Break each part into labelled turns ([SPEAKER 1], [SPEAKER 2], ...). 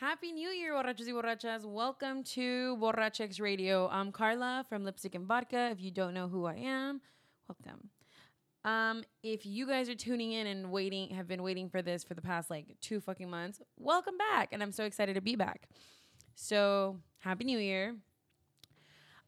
[SPEAKER 1] Happy New Year, borrachos y borrachas. Welcome to Borrachx Radio. I'm Carla from Lipstick and Vodka. If you don't know who I am, welcome. Um, if you guys are tuning in and waiting, have been waiting for this for the past like two fucking months, welcome back. And I'm so excited to be back. So, Happy New Year.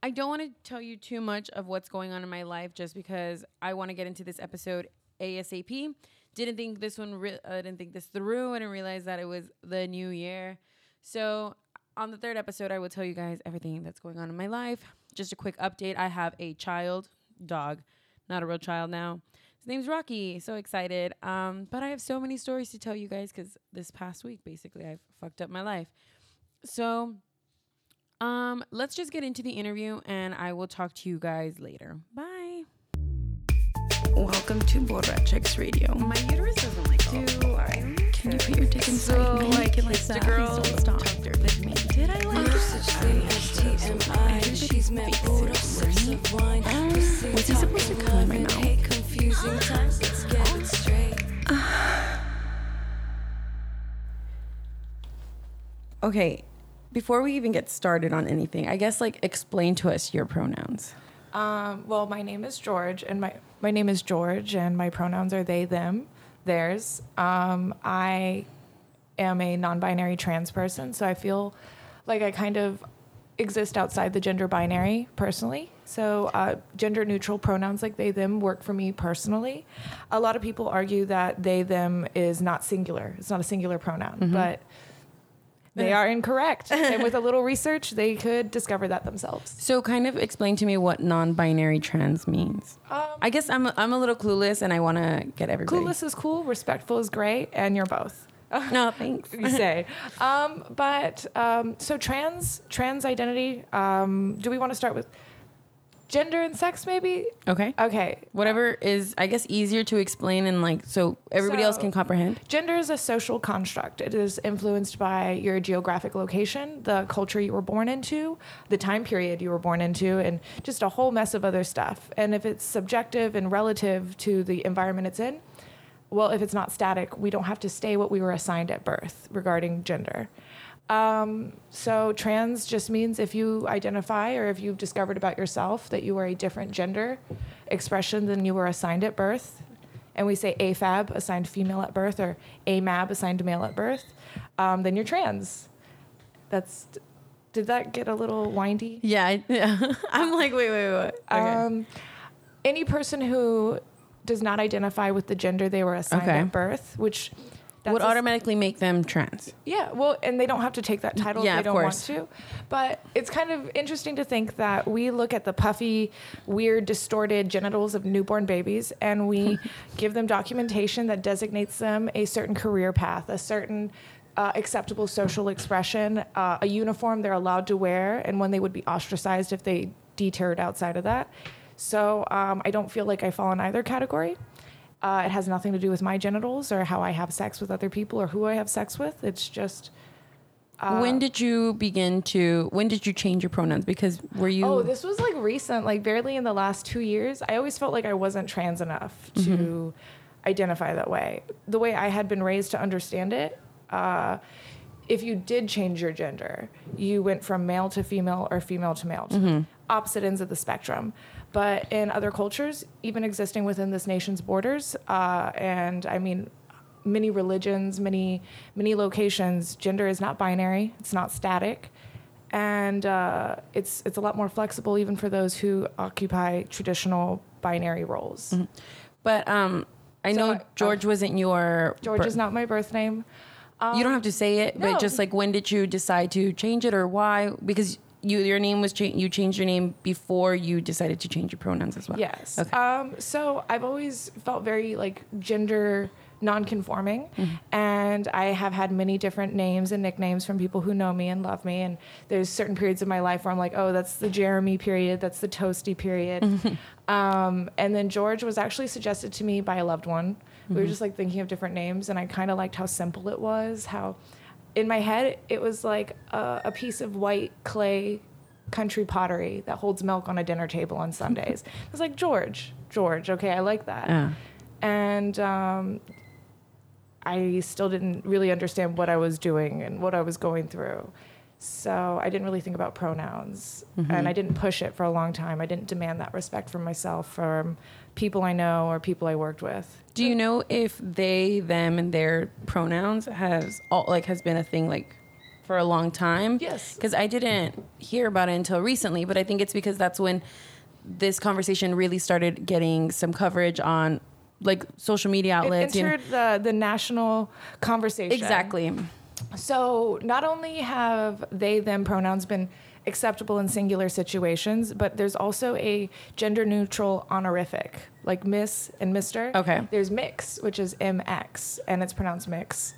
[SPEAKER 1] I don't want to tell you too much of what's going on in my life just because I want to get into this episode ASAP. Didn't think this one, re- uh, didn't think this through. I didn't realize that it was the new year. So, on the third episode, I will tell you guys everything that's going on in my life. Just a quick update I have a child, dog, not a real child now. His name's Rocky. So excited. Um, but I have so many stories to tell you guys because this past week, basically, I've fucked up my life. So, um, let's just get into the interview and I will talk to you guys later. Bye.
[SPEAKER 2] Welcome to Borrachx Radio.
[SPEAKER 1] My uterus doesn't like
[SPEAKER 2] Do I? Can you put your dick inside
[SPEAKER 1] So,
[SPEAKER 2] me?
[SPEAKER 1] like,
[SPEAKER 2] it
[SPEAKER 1] the
[SPEAKER 2] that.
[SPEAKER 1] girl,
[SPEAKER 2] Please don't stop.
[SPEAKER 1] talk dirty to me. Did I like
[SPEAKER 3] No such thing as TMI. She's met Buddha, sips of wine.
[SPEAKER 2] Was he supposed to come right now?
[SPEAKER 3] Hate confusing times. Let's get it straight.
[SPEAKER 1] Okay, before we even get started on anything, I guess like explain to us your pronouns.
[SPEAKER 4] Um, well, my name is George, and my my name is George, and my pronouns are they, them, theirs. Um, I am a non-binary trans person, so I feel like I kind of exist outside the gender binary personally. So uh, gender neutral pronouns like they, them work for me personally. A lot of people argue that they, them is not singular. It's not a singular pronoun, but they are incorrect. and with a little research, they could discover that themselves.
[SPEAKER 1] So, kind of explain to me what non-binary trans means. I guess I'm a, I'm a little clueless, and I want to get everybody.
[SPEAKER 4] Clueless is cool, respectful is great, and you're both.
[SPEAKER 1] No, thanks.
[SPEAKER 4] You say, um, but um, so trans trans identity. Um, do we want to start with gender and sex? Maybe.
[SPEAKER 1] Okay.
[SPEAKER 4] Okay.
[SPEAKER 1] Whatever is, I guess, easier to explain and like so everybody else can comprehend.
[SPEAKER 4] Gender is a social construct. It is influenced by your geographic location, the culture you were born into, the time period you were born into, and just a whole mess of other stuff. And if it's subjective and relative to the environment it's in, well, if it's not static, we don't have to stay what we were assigned at birth regarding gender. Um, so trans just means if you identify or if you've discovered about yourself that you are a different gender expression than you were assigned at birth, and we say AFAB assigned female at birth or AMAB assigned male at birth, um, then you're trans. That's. Did that get a little windy?
[SPEAKER 1] Yeah, I, yeah. I'm like, wait, wait, wait. Okay.
[SPEAKER 4] Um, any person who does not identify with the gender they were assigned
[SPEAKER 1] Okay.
[SPEAKER 4] at birth, which that's
[SPEAKER 1] would automatically make them trans.
[SPEAKER 4] yeah, well, and they don't have to take that title
[SPEAKER 1] Yeah,
[SPEAKER 4] if they don't
[SPEAKER 1] course.
[SPEAKER 4] want to. But it's kind of interesting to think that we look at the puffy, weird, distorted genitals of newborn babies and we give them documentation that designates them a certain career path, a certain uh, acceptable social expression, uh, a uniform they're allowed to wear, and when they would be ostracized if they deterred outside of that. So um, I don't feel like I fall in either category. Uh, it has nothing to do with my genitals or how I have sex with other people or who I have sex with. It's just. Uh,
[SPEAKER 1] when did you begin to? When did you change your pronouns? Because were you?
[SPEAKER 4] Oh, this was like recent, like barely in the last two years. I always felt like I wasn't trans enough to
[SPEAKER 1] Mm-hmm.
[SPEAKER 4] identify that way. The way I had been raised to understand it, uh, if you did change your gender, you went from male to female or female to male, to
[SPEAKER 1] Mm-hmm.
[SPEAKER 4] opposite ends of the spectrum. But in other cultures, even existing within this nation's borders, uh, and I mean, many religions, many many locations, gender is not binary. It's not static, and uh, it's it's a lot more flexible even for those who occupy traditional binary roles.
[SPEAKER 1] but um, I
[SPEAKER 4] So,
[SPEAKER 1] know
[SPEAKER 4] uh,
[SPEAKER 1] George wasn't your.
[SPEAKER 4] George
[SPEAKER 1] bir-
[SPEAKER 4] is not my birth name.
[SPEAKER 1] you don't have to say it,
[SPEAKER 4] no.
[SPEAKER 1] but just like when did you decide to change it or why? Because you your name was cha- you changed your name before you decided to change your pronouns as well.
[SPEAKER 4] Yes.
[SPEAKER 1] Okay.
[SPEAKER 4] Um, so I've always felt very like gender non-conforming. And i have had many different names and nicknames from people who know me and love me. And there's certain periods of my life where i'm like oh that's the jeremy period that's the toasty period. Um, and then george was actually suggested to me by a loved one. We were just like thinking of different names. And i kind of liked how simple it was how in my head it was like a, a piece of white clay country pottery that holds milk on a dinner table on Sundays. I was like, George, George, okay, I like that. And um, I still didn't really understand what I was doing and what I was going through. So I didn't really think about pronouns, mm-hmm. and I didn't push it for a long time. I didn't demand that respect from myself, from people I know or people I worked with.
[SPEAKER 1] Do you know if they, them, and their pronouns has all like has been a thing like for a long time?
[SPEAKER 4] Yes.
[SPEAKER 1] Because I didn't hear about it until recently, but I think it's because that's when this conversation really started getting some coverage on like social media
[SPEAKER 4] It
[SPEAKER 1] outlets. you know.
[SPEAKER 4] entered the the national conversation.
[SPEAKER 1] Exactly.
[SPEAKER 4] So not only have they them pronouns been acceptable in singular situations, but there's also a gender neutral honorific, like Miss and Mister.
[SPEAKER 1] Okay.
[SPEAKER 4] There's mix, which is MX, and it's pronounced mix.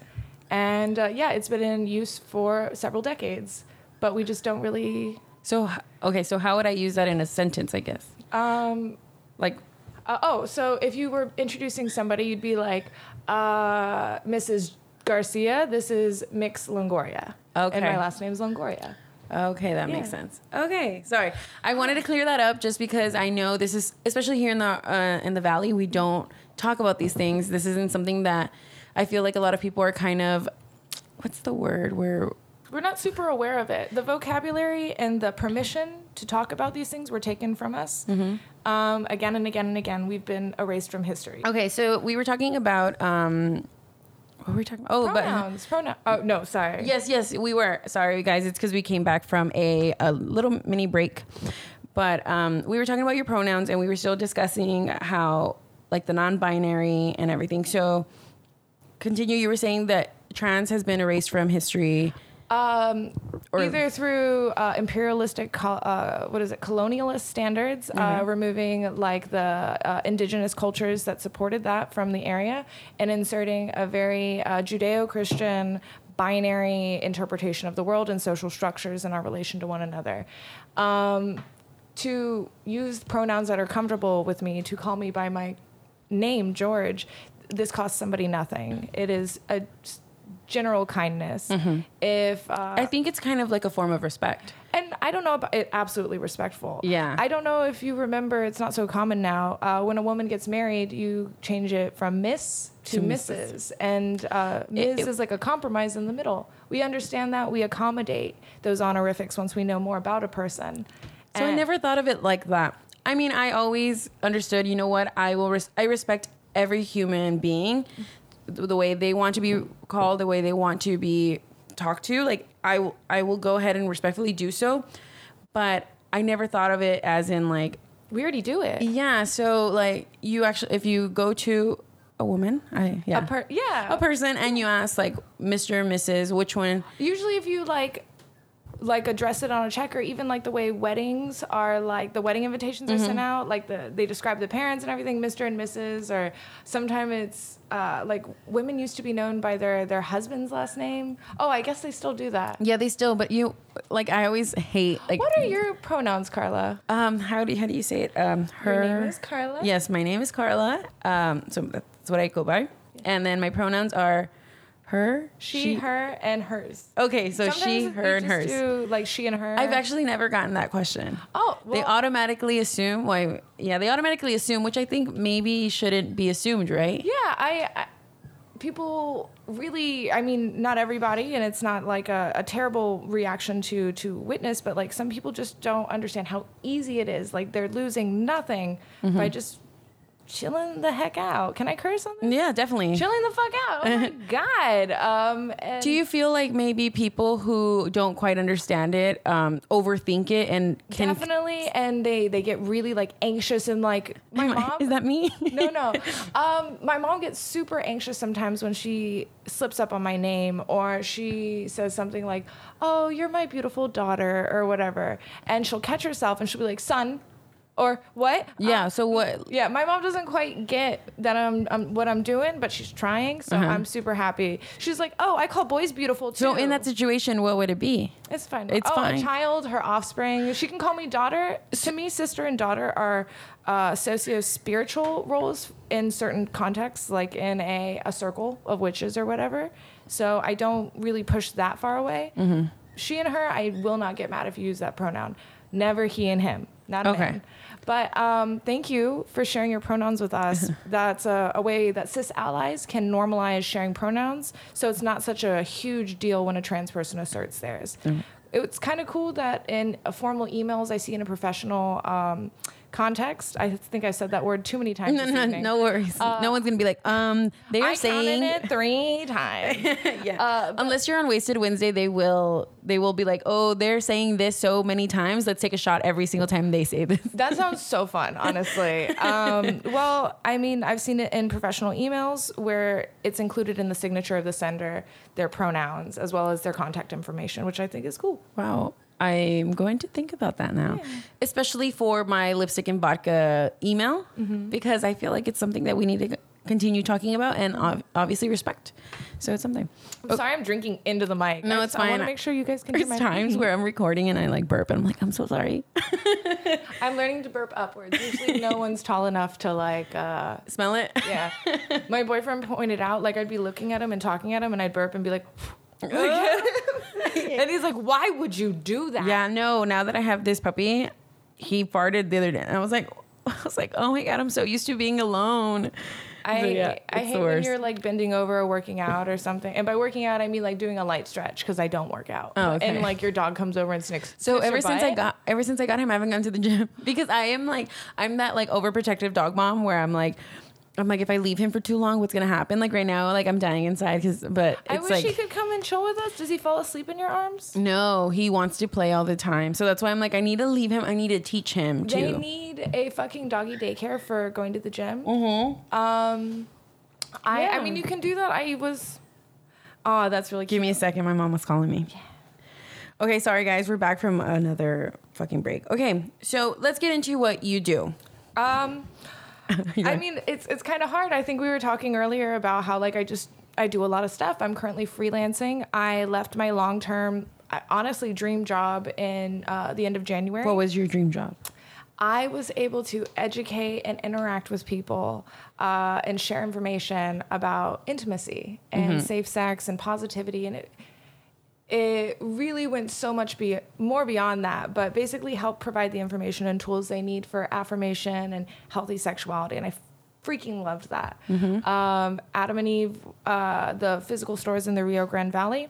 [SPEAKER 4] And uh, yeah, it's been in use for several decades, but we just don't really.
[SPEAKER 1] So okay, so how would I use that in a sentence? I guess
[SPEAKER 4] Um,
[SPEAKER 1] like
[SPEAKER 4] Uh, oh, so if you were introducing somebody, you'd be like, uh, Mrs. Garcia, this is Mix Longoria.
[SPEAKER 1] Okay.
[SPEAKER 4] And my last name is Longoria.
[SPEAKER 1] Okay, that makes sense. Okay, sorry. I wanted to clear that up just because I know this is, especially here in the uh, in the valley, we don't talk about these things. This isn't something that I feel like a lot of people are kind of, what's the word? Where
[SPEAKER 4] We're not super aware of it. The vocabulary and the permission to talk about these things were taken from us.
[SPEAKER 1] Mm-hmm.
[SPEAKER 4] Um, again and again and again, we've been erased from history.
[SPEAKER 1] okay, so we were talking about um, what were we talking about? Oh, but
[SPEAKER 4] Pronouns, pronoun. Oh no, sorry.
[SPEAKER 1] Yes, yes, we were. Sorry, you guys. It's because we came back from a, a little mini break. But um, we were talking about your pronouns and we were still discussing how, like, the non binary and everything. So, continue. You were saying that trans has been erased from history.
[SPEAKER 4] Um, either through uh, imperialistic, col- uh, what is it, colonialist standards, uh, removing like the uh, indigenous cultures that supported that from the area, and inserting a very uh, Judeo-Christian binary interpretation of the world and social structures and our relation to one another. Um, to use pronouns that are comfortable with me, to call me by my name, George, this costs somebody nothing. It is a general kindness. If uh,
[SPEAKER 1] I think it's kind of like a form of respect.
[SPEAKER 4] and I don't know about it, absolutely respectful.
[SPEAKER 1] Yeah.
[SPEAKER 4] I don't know if you remember, it's not so common now. Uh, when a woman gets married, you change it from Miss to,
[SPEAKER 1] To
[SPEAKER 4] Mrs. And uh,
[SPEAKER 1] It-
[SPEAKER 4] Ms.
[SPEAKER 1] it-
[SPEAKER 4] is like a compromise in the middle. We understand that. We accommodate those honorifics once we know more about a person.
[SPEAKER 1] So I never thought of it like that. I mean, I always understood, you know what? I will res- I respect every human being the way they want to be called, the way they want to be talked to. Like I will I will go ahead and respectfully do so. But I never thought of it as in like
[SPEAKER 4] We already do it.
[SPEAKER 1] yeah, so like you actually if you go to a woman, I yeah.
[SPEAKER 4] A per- yeah.
[SPEAKER 1] a person and you ask like Mr. Mrs. which one
[SPEAKER 4] Usually, if you like, like address it on a check, or even like the way weddings are, like the wedding invitations are
[SPEAKER 1] Mm-hmm.
[SPEAKER 4] sent out, like the they describe the parents and everything, Mr. and Mrs. Or sometimes it's uh, like women used to be known by their their husband's last name. Oh, I guess they still do that.
[SPEAKER 1] Yeah, they still but you like I always hate like
[SPEAKER 4] What are your pronouns, Carla?
[SPEAKER 1] Um, how do you, how do you say it? Um, her
[SPEAKER 4] Your name is Carla?
[SPEAKER 1] Yes, my name is Carla. Um, so that's what I go by. And then my pronouns are her,
[SPEAKER 4] She, her, and hers.
[SPEAKER 1] Okay, so she, her, and hers.
[SPEAKER 4] Do, like she and her.
[SPEAKER 1] I've actually never gotten that question.
[SPEAKER 4] Oh,
[SPEAKER 1] they automatically assume. Well, yeah, they automatically assume, which I think maybe shouldn't be assumed, right?
[SPEAKER 4] Yeah, I, I people really i mean not everybody and it's not like a, a terrible reaction to to witness but like some people just don't understand how easy it is like they're losing nothing
[SPEAKER 1] Mm-hmm.
[SPEAKER 4] by just chilling the heck out can i curse on this
[SPEAKER 1] Yeah, definitely.
[SPEAKER 4] chilling the fuck out oh my god um and
[SPEAKER 1] Do you feel like maybe people who don't quite understand it um, overthink it and can?
[SPEAKER 4] definitely and they they get really like anxious and like my mom
[SPEAKER 1] is that me?
[SPEAKER 4] no, no. Um, my mom gets super anxious sometimes when she slips up on my name or she says something like, "Oh, you're my beautiful daughter" or whatever, and she'll catch herself and she'll be like, "Son," or "What?"
[SPEAKER 1] yeah.
[SPEAKER 4] Uh,
[SPEAKER 1] So what?
[SPEAKER 4] yeah, my mom doesn't quite get that I'm, I'm what I'm doing, but she's trying, so
[SPEAKER 1] Uh-huh.
[SPEAKER 4] I'm super happy. She's like, "Oh, I call boys beautiful too."
[SPEAKER 1] So in that situation, what would it be?
[SPEAKER 4] It's fine.
[SPEAKER 1] It's
[SPEAKER 4] oh,
[SPEAKER 1] fine.
[SPEAKER 4] a child, her offspring. She can call me daughter. To me, sister and daughter are uh, socio-spiritual roles in certain contexts, like in a, a circle of witches or whatever. So I don't really push that far away.
[SPEAKER 1] Mm-hmm.
[SPEAKER 4] She and her, I will not get mad if you use that pronoun. Never he and him. not a
[SPEAKER 1] Okay.
[SPEAKER 4] man. But um, thank you for sharing your pronouns with us. That's a, a way that cis allies can normalize sharing pronouns, so it's not such a huge deal when a trans person asserts theirs. It's kind of cool that in uh, formal emails I see in a professional um, context. I think I said that word too many times.
[SPEAKER 1] No, no,
[SPEAKER 4] evening.
[SPEAKER 1] no worries. no one's gonna be like, um, they are
[SPEAKER 4] I
[SPEAKER 1] saying
[SPEAKER 4] it three times.
[SPEAKER 1] yeah.
[SPEAKER 4] Uh,
[SPEAKER 1] Unless you're on Wasted Wednesday, they will they will be like, oh, they're saying this so many times. Let's take a shot every single time they say this.
[SPEAKER 4] That sounds so fun, honestly. Um, well, I mean, I've seen it in professional emails where it's included in the signature of the sender, their pronouns, as well as their contact information, which I think is cool.
[SPEAKER 1] Wow. I'm going to think about that now, especially for my lipstick and vodka email,
[SPEAKER 4] Mm-hmm.
[SPEAKER 1] because I feel like it's something that we need to continue talking about and ob- obviously respect. So it's something.
[SPEAKER 4] I'm sorry I'm drinking into the mic.
[SPEAKER 1] No,
[SPEAKER 4] I,
[SPEAKER 1] it's
[SPEAKER 4] I want to make sure you guys can hear
[SPEAKER 1] There's
[SPEAKER 4] my
[SPEAKER 1] times where I'm recording and I like burp and I'm like, I'm so sorry.
[SPEAKER 4] I'm learning to burp upwards. Usually no one's tall enough to like, uh,
[SPEAKER 1] Smell it?
[SPEAKER 4] yeah. My boyfriend pointed out, like I'd be looking at him and talking at him and I'd burp and be like, and he's like, why would you do that?
[SPEAKER 1] Yeah, no. Now that I have this puppy, he farted the other day, and I was like, I was like, oh my god, I'm so used to being alone.
[SPEAKER 4] I,
[SPEAKER 1] So, yeah,
[SPEAKER 4] I hate when you're like bending over or working out or something. And by working out, I mean like doing a light stretch because I don't work out.
[SPEAKER 1] Oh, okay.
[SPEAKER 4] And like your dog comes over and snicks.
[SPEAKER 1] So ever since I got ever since I got him, I haven't gone to the gym because I am like I'm that like overprotective dog mom where I'm like. I'm like, if I leave him for too long, what's gonna happen? Like right now, like I'm dying inside because, but
[SPEAKER 4] I wish
[SPEAKER 1] like,
[SPEAKER 4] he could come and chill with us. Does he fall asleep in your arms?
[SPEAKER 1] no, he wants to play all the time. So that's why I'm like, I need to leave him. I need to teach him
[SPEAKER 4] They
[SPEAKER 1] to.
[SPEAKER 4] need a fucking doggy daycare for going to the gym. Mm-hmm. Um, I
[SPEAKER 1] Yeah.
[SPEAKER 4] I mean you can do that. I was. Oh, that's really
[SPEAKER 1] Give me a second. My mom was calling me. Okay, sorry guys, we're back from another fucking break. Okay, so let's get into what you do.
[SPEAKER 4] Um,
[SPEAKER 1] Yeah.
[SPEAKER 4] I mean, it's it's kind of hard. I think we were talking earlier about how like I just I do a lot of stuff. I'm currently freelancing. I left my long term, honestly, dream job in uh, the end of January.
[SPEAKER 1] What was your dream job?
[SPEAKER 4] I was able to educate and interact with people uh, and share information about intimacy and safe sex and positivity, and it it really went so much be- more beyond that, but basically helped provide the information and tools they need for affirmation and healthy sexuality, and I freaking loved that. Um, Adam and Eve, uh, the physical stores in the Rio Grande Valley.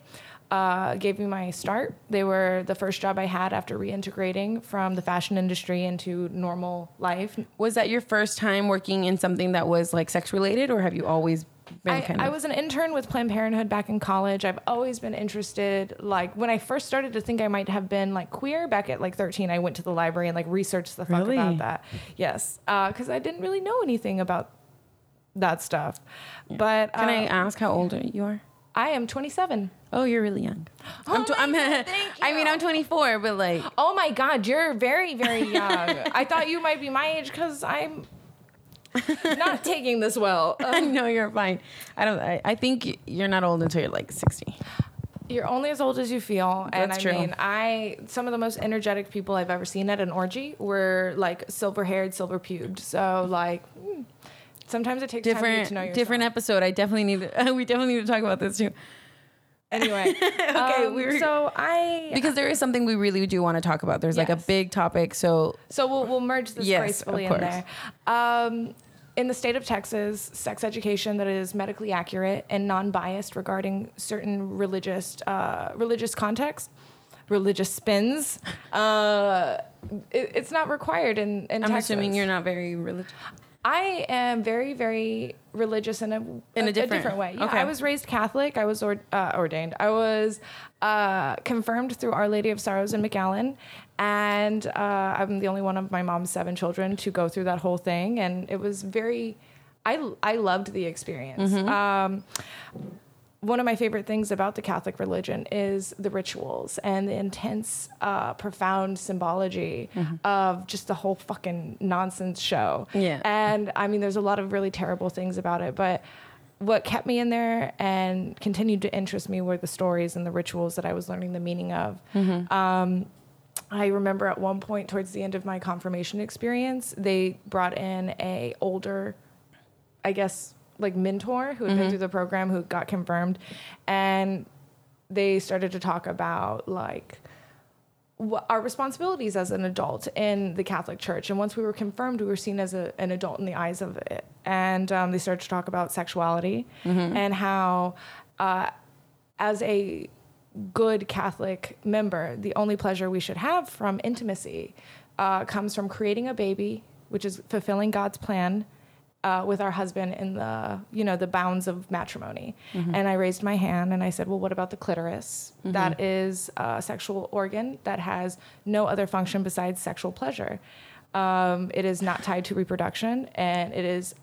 [SPEAKER 4] Uh, gave me my start. They were the first job I had after reintegrating from the fashion industry into normal life.
[SPEAKER 1] Was that your first time working in something that was like sex related, or have you always been
[SPEAKER 4] I,
[SPEAKER 1] kind
[SPEAKER 4] I was an intern with Planned Parenthood back in college. I've always been interested. Like when I first started to think I might have been like queer back at like 13, I went to the library and like researched the fuck
[SPEAKER 1] Really?
[SPEAKER 4] about that. Yes, because I didn't really know anything about that stuff. But
[SPEAKER 1] Can I
[SPEAKER 4] uh,
[SPEAKER 1] ask how old you are?
[SPEAKER 4] I am 27.
[SPEAKER 1] Oh, you're really young.
[SPEAKER 4] Oh
[SPEAKER 1] I'm, tw- I'm
[SPEAKER 4] God,
[SPEAKER 1] I mean. I'm 24, but like,
[SPEAKER 4] Oh my God, you're very, very young. I thought you might be my age because I'm not taking this well. Uh,
[SPEAKER 1] no, you're fine. I don't. I, I think you're not old until you're like 60.
[SPEAKER 4] You're only as old as you feel, and
[SPEAKER 1] That's
[SPEAKER 4] I
[SPEAKER 1] true.
[SPEAKER 4] mean, I some of the most energetic people I've ever seen at an orgy were like silver-haired, silver-pubed. So like, hmm, sometimes it takes time to,
[SPEAKER 1] Different,
[SPEAKER 4] to
[SPEAKER 1] different episode. I definitely need. To, we definitely need to talk about this too.
[SPEAKER 4] Anyway, okay,
[SPEAKER 1] we were-
[SPEAKER 4] so I
[SPEAKER 1] because there is something we really do want to talk about. There's like a big topic. So
[SPEAKER 4] So we'll we'll merge this
[SPEAKER 1] Yes,
[SPEAKER 4] gracefully
[SPEAKER 1] of
[SPEAKER 4] in there. Um, in the state of Texas, sex education that is medically accurate and non-biased regarding certain religious uh, religious contexts, religious spins, uh, it, it's not required in, in
[SPEAKER 1] I'm
[SPEAKER 4] Texas.
[SPEAKER 1] assuming you're not very religious.
[SPEAKER 4] I am very, very religious in a
[SPEAKER 1] In a different-
[SPEAKER 4] way. Yeah,
[SPEAKER 1] okay.
[SPEAKER 4] I was raised Catholic. I was or, uh, ordained. I was uh, confirmed through Our Lady of Sorrows in McAllen, and uh, I'm the only one of my mom's seven children to go through that whole thing, and it was very. I I loved the experience.
[SPEAKER 1] Mm-hmm.
[SPEAKER 4] Um, one of my favorite things about the Catholic religion is the rituals and the intense, uh, profound symbology of just the whole fucking nonsense show.
[SPEAKER 1] Yeah.
[SPEAKER 4] And I mean, there's a lot of really terrible things about it, but what kept me in there and continued to interest me were the stories and the rituals that I was learning the meaning of. Um, I remember at one point towards the end of my confirmation experience, they brought in a older I guess like mentor who had been through the program who got confirmed and they started to talk about like our responsibilities as an adult in the Catholic Church. And once we were confirmed, we were seen as a, an adult in the eyes of it. And um, they started to talk about sexuality and how, uh, as a good Catholic member, the only pleasure we should have from intimacy uh, comes from creating a baby, which is fulfilling God's plan. Uh, with our husband in the you know the bounds of matrimony. And i raised my hand and i said well what about the clitoris? That is a sexual organ that has no other function besides sexual pleasure. Um, it is not tied to reproduction and it is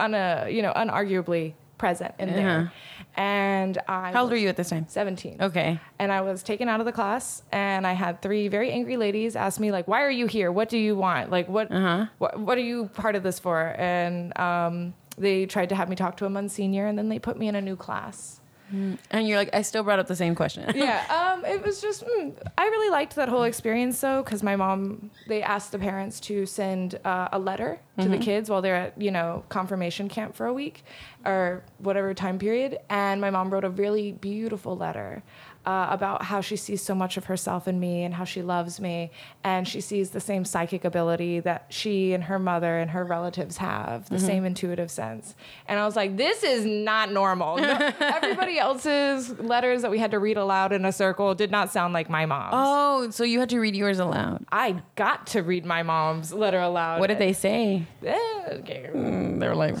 [SPEAKER 4] on a you know unarguably present in there and i
[SPEAKER 1] How old were you at this time?
[SPEAKER 4] 17
[SPEAKER 1] Okay.
[SPEAKER 4] and I was taken out of the class, and I had three very angry ladies ask me like, "Why are you here? What do you want? Like, what what, what are you part of this for?" And um, they tried to have me talk to a monsignor, and then they put me in a new class.
[SPEAKER 1] And you're like, I still brought up the same question.
[SPEAKER 4] Yeah, um, it was just mm, I really liked that whole experience though, because my mom they asked the parents to send uh, a letter to the kids while they're at you know confirmation camp for a week or whatever time period, and my mom wrote a really beautiful letter. Uh, about how she sees so much of herself in me and how she loves me, and she sees the same psychic ability that she and her mother and her relatives have, the same intuitive sense. And I was like, this is not normal. No, everybody else's letters that we had to read aloud in a circle did not sound like my mom's.
[SPEAKER 1] Oh, so you had to read yours aloud.
[SPEAKER 4] I got to read my mom's letter aloud.
[SPEAKER 1] What did they say?
[SPEAKER 4] Eh, okay.
[SPEAKER 1] They were like,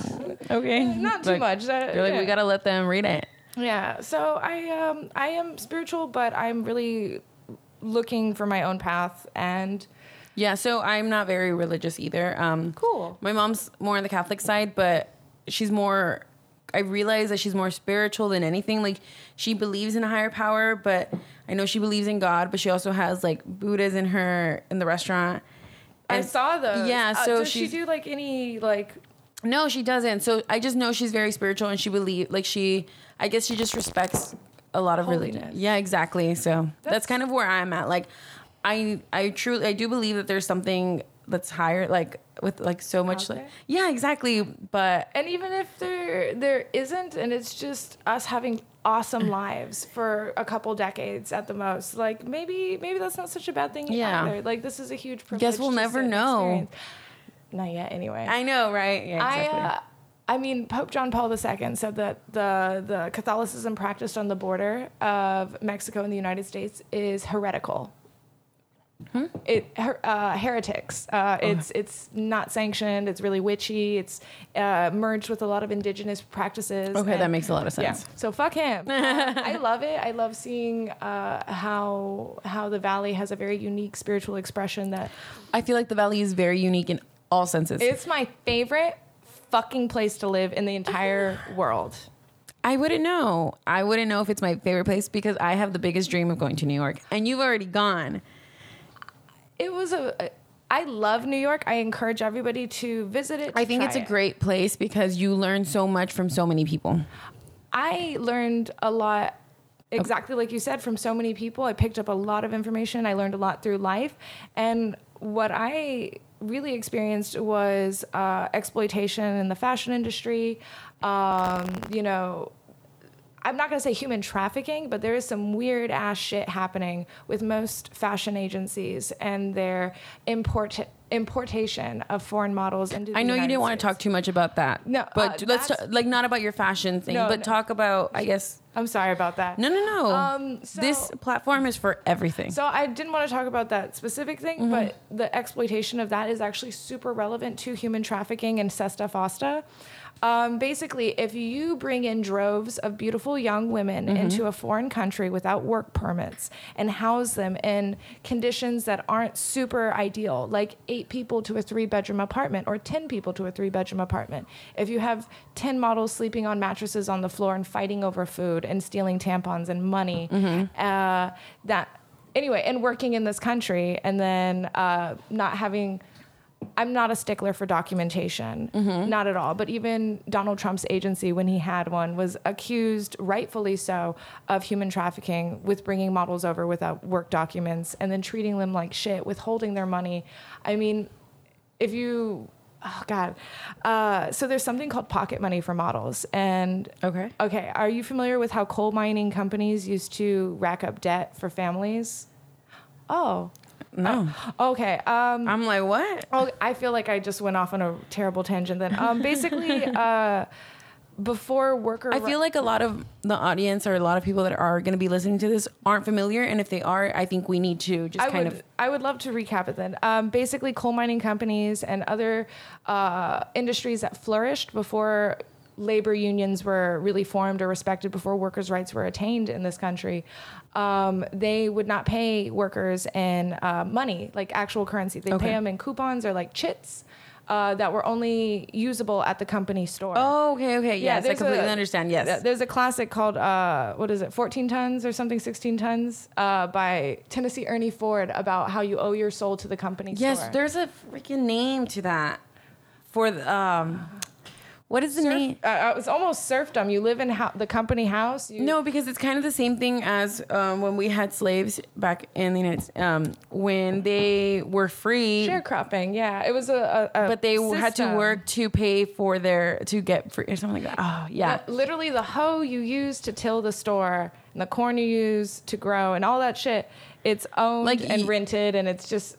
[SPEAKER 1] okay.
[SPEAKER 4] Not too
[SPEAKER 1] Like,
[SPEAKER 4] much. Uh,
[SPEAKER 1] They're like,
[SPEAKER 4] yeah.
[SPEAKER 1] we gotta let them read it.
[SPEAKER 4] Yeah. So I um I am spiritual, but I'm really looking for my own path and
[SPEAKER 1] Yeah, so I'm not very religious either. Um,
[SPEAKER 4] Cool.
[SPEAKER 1] My mom's more on the Catholic side, but she's more. I realize that she's more spiritual than anything. Like she believes in a higher power, but I know she believes in God. But she also has like Buddhas in her in the restaurant.
[SPEAKER 4] I saw those.
[SPEAKER 1] Yeah,
[SPEAKER 4] Uh,
[SPEAKER 1] so
[SPEAKER 4] does she do like any like
[SPEAKER 1] no, she doesn't. So I just know she's very spiritual, and she believe like she. I guess she just respects a lot of religion. Yeah, exactly. So that's,
[SPEAKER 4] That's-
[SPEAKER 1] kind of where I'm at. Like, I I truly I do believe that there's something that's higher, like with like so much like yeah, exactly. But
[SPEAKER 4] and even if there there isn't and it's just us having awesome lives for a couple decades at the most like maybe maybe that's not such a bad thing
[SPEAKER 1] Yeah.
[SPEAKER 4] either like this is a huge privilege
[SPEAKER 1] Guess we'll never know.
[SPEAKER 4] experience. Not yet anyway
[SPEAKER 1] I know, right? Yeah, exactly.
[SPEAKER 4] I, uh, I mean, Pope John Paul II said that the the Catholicism practiced on the border of Mexico and the United States is heretical.
[SPEAKER 1] Hmm?
[SPEAKER 4] It her, uh, heretics. Uh, it's it's not sanctioned. It's really witchy. It's uh, merged with a lot of indigenous practices.
[SPEAKER 1] okay, that makes a lot of sense. yeah.
[SPEAKER 4] So fuck him. I love it. I love seeing uh, how how the valley has a very unique spiritual expression that
[SPEAKER 1] I feel like the valley is very unique in all senses.
[SPEAKER 4] it's my favorite fucking place to live in the entire world.
[SPEAKER 1] I wouldn't know. I wouldn't know if it's my favorite place because I have the biggest dream of going to New York, and you've already gone.
[SPEAKER 4] It was a. I love New York. I encourage everybody to visit it.
[SPEAKER 1] I think it's a
[SPEAKER 4] it.
[SPEAKER 1] great place because you learn so much from so many people.
[SPEAKER 4] I learned a lot. Exactly like you said, from so many people. I picked up a lot of information. I learned a lot through life. And what I really experienced was uh, exploitation in the fashion industry. Um, you know, I'm not going to say human trafficking, but there is some weird ass shit happening with most fashion agencies and their import importation of foreign models into. The
[SPEAKER 1] I know you didn't want to talk too much about that.
[SPEAKER 4] No,
[SPEAKER 1] but
[SPEAKER 4] uh,
[SPEAKER 1] let's talk, like not about your fashion thing,
[SPEAKER 4] No,
[SPEAKER 1] but
[SPEAKER 4] no.
[SPEAKER 1] talk about I guess
[SPEAKER 4] I'm sorry about that.
[SPEAKER 1] no no no.
[SPEAKER 4] Um, so, this
[SPEAKER 1] platform is for everything.
[SPEAKER 4] So I didn't want to talk about that specific thing,
[SPEAKER 1] Mm-hmm.
[SPEAKER 4] but the exploitation of that is actually super relevant to human trafficking and Sesta Fosta. Um, basically, if you bring in droves of beautiful young women
[SPEAKER 1] Mm-hmm.
[SPEAKER 4] into a foreign country without work permits and house them in conditions that aren't super ideal, like eight people to a three bedroom apartment or 10 people to a three bedroom apartment, if you have 10 models sleeping on mattresses on the floor and fighting over food and stealing tampons and money, uh, that anyway, and working in this country and then uh, not having. I'm not a stickler for documentation, not at all. But even Donald Trump's agency, when he had one, was accused, rightfully so, of human trafficking with bringing models over without work documents and then treating them like shit, withholding their money. I mean, if you, oh God. Uh, so there's something called pocket money for models. And
[SPEAKER 1] okay.
[SPEAKER 4] Okay, are you familiar with how coal mining companies used to rack up debt for families? Oh,
[SPEAKER 1] No.
[SPEAKER 4] okay. Um,
[SPEAKER 1] I'm like, what?
[SPEAKER 4] Oh, I feel like I just went off on a terrible tangent. Then, um, basically, uh, before worker,
[SPEAKER 1] I feel like a lot of the audience or a lot of people that are going to be listening to this aren't familiar, and if they are, I think we need to just
[SPEAKER 4] I
[SPEAKER 1] kind
[SPEAKER 4] would,
[SPEAKER 1] of.
[SPEAKER 4] I would love to recap it then. Um, basically, coal mining companies and other uh, industries that flourished before labor unions were really formed or respected, before workers' rights were attained in this country, um, they would not pay workers in uh, money, like actual currency. They
[SPEAKER 1] Okay.
[SPEAKER 4] pay them in coupons or like chits. Uh, that were only usable at the company store.
[SPEAKER 1] Oh, okay, okay, yes, I
[SPEAKER 4] there's
[SPEAKER 1] completely
[SPEAKER 4] a-
[SPEAKER 1] understand. Yes,
[SPEAKER 4] There's a classic called uh, what is it, 14 tons or something, 16 tons, uh, by Tennessee Ernie Ford about how you owe your soul to the company.
[SPEAKER 1] yes.
[SPEAKER 4] store.
[SPEAKER 1] There's a freaking name to that. For the um, what is the
[SPEAKER 4] Surf-
[SPEAKER 1] name?
[SPEAKER 4] uh, uh, it's almost serfdom. You live in ho- the company house. You,
[SPEAKER 1] No, because it's kind of the same thing as um, when we had slaves back in the United States. Um, when they were free,
[SPEAKER 4] sharecropping. Yeah, it was a, a, a
[SPEAKER 1] but they had to work to pay for their to get free or something like that. Oh, yeah.
[SPEAKER 4] Li- Literally, the hoe you use to till the store and the corn you use to grow and all that shit, it's owned
[SPEAKER 1] Like
[SPEAKER 4] and rented, and it's just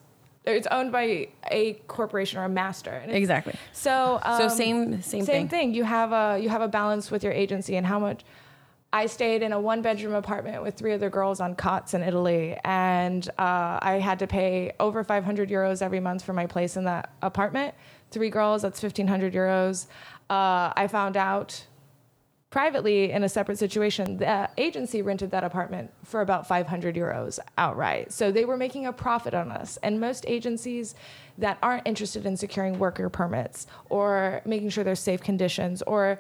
[SPEAKER 4] it's owned by a corporation or a master.
[SPEAKER 1] Exactly.
[SPEAKER 4] So um,
[SPEAKER 1] So same- same thing.
[SPEAKER 4] thing. You have a you have a balance with your agency and how much. I stayed in a one bedroom apartment with three other girls on cots in Italy, and uh, I had to pay over 500 euros every month for my place in that apartment. Three girls, that's 1,500 euros. Uh, I found out privately in a separate situation, the agency rented that apartment for about 500 euros outright. So they were making a profit on us. And most agencies that aren't interested in securing worker permits or making sure there's safe conditions or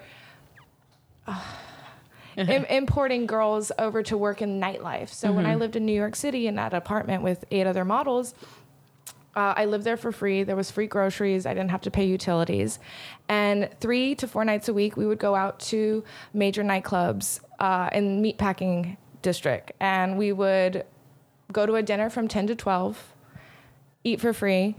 [SPEAKER 4] uh, im- importing girls over to work in nightlife. So when I lived in New York City in that apartment with eight other models, uh, I lived there for free. There was free groceries. I didn't have to pay utilities. And three to four nights a week, we would go out to major nightclubs uh, in meatpacking district, and we would go to a dinner from 10 to 12, eat for free.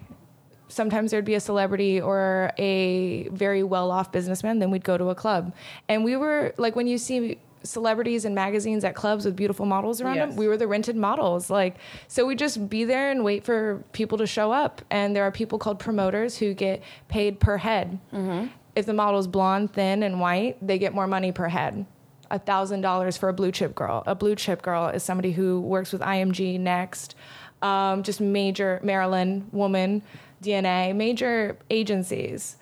[SPEAKER 4] Sometimes there'd be a celebrity or a very well-off businessman. Then we'd go to a club, and we were like when you see celebrities and magazines at clubs with beautiful models around them. We were the rented models. Like, so we just be there and wait for people to show up. And there are people called promoters who get paid per head. If the model's blonde, thin, and white, they get more money per head. A thousand dollars for a blue chip girl. A blue chip girl is somebody who works with IMG Next, um, just major Marilyn woman, DNA, major agencies.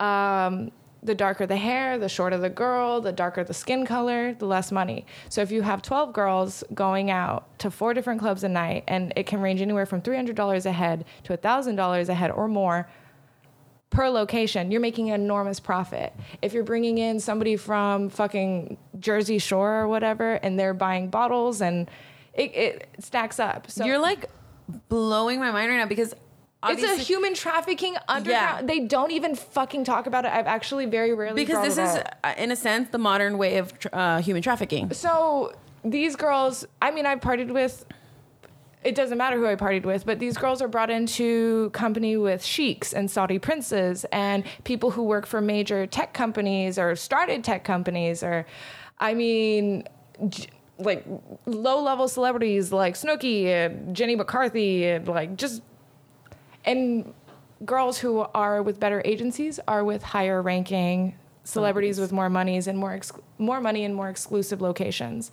[SPEAKER 4] Um, the darker the hair, the shorter the girl, the darker the skin color, the less money. So if you have 12 girls going out to four different clubs a night, and it can range anywhere from $300 a head to $1,000 a head or more per location, you're making an enormous profit. If you're bringing in somebody from fucking Jersey Shore or whatever, and they're buying bottles, and it, it stacks up. So
[SPEAKER 1] You're like blowing my mind right now because
[SPEAKER 4] it's a human trafficking underground. They don't even fucking talk about it. I've actually very rarely
[SPEAKER 1] because this is uh, in a sense the modern way of uh, human trafficking.
[SPEAKER 4] so these girls. I mean, I've partied with. It doesn't matter who I partied with, but these girls are brought into company with sheiks and Saudi princes and people who work for major tech companies or started tech companies or, I mean, j- like low level celebrities like Snooki and Jenny McCarthy and like just and girls who are with better agencies are with higher ranking celebrities with more monies and more ex- more money and more exclusive locations.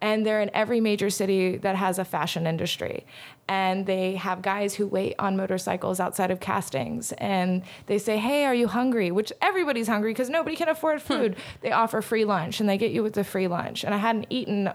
[SPEAKER 4] And they're in every major city that has a fashion industry. And they have guys who wait on motorcycles outside of castings. And they say hey are you hungry? Which everybody's hungry because nobody can afford hmm. food. They offer free lunch and they get you with the free lunch. And i hadn't eaten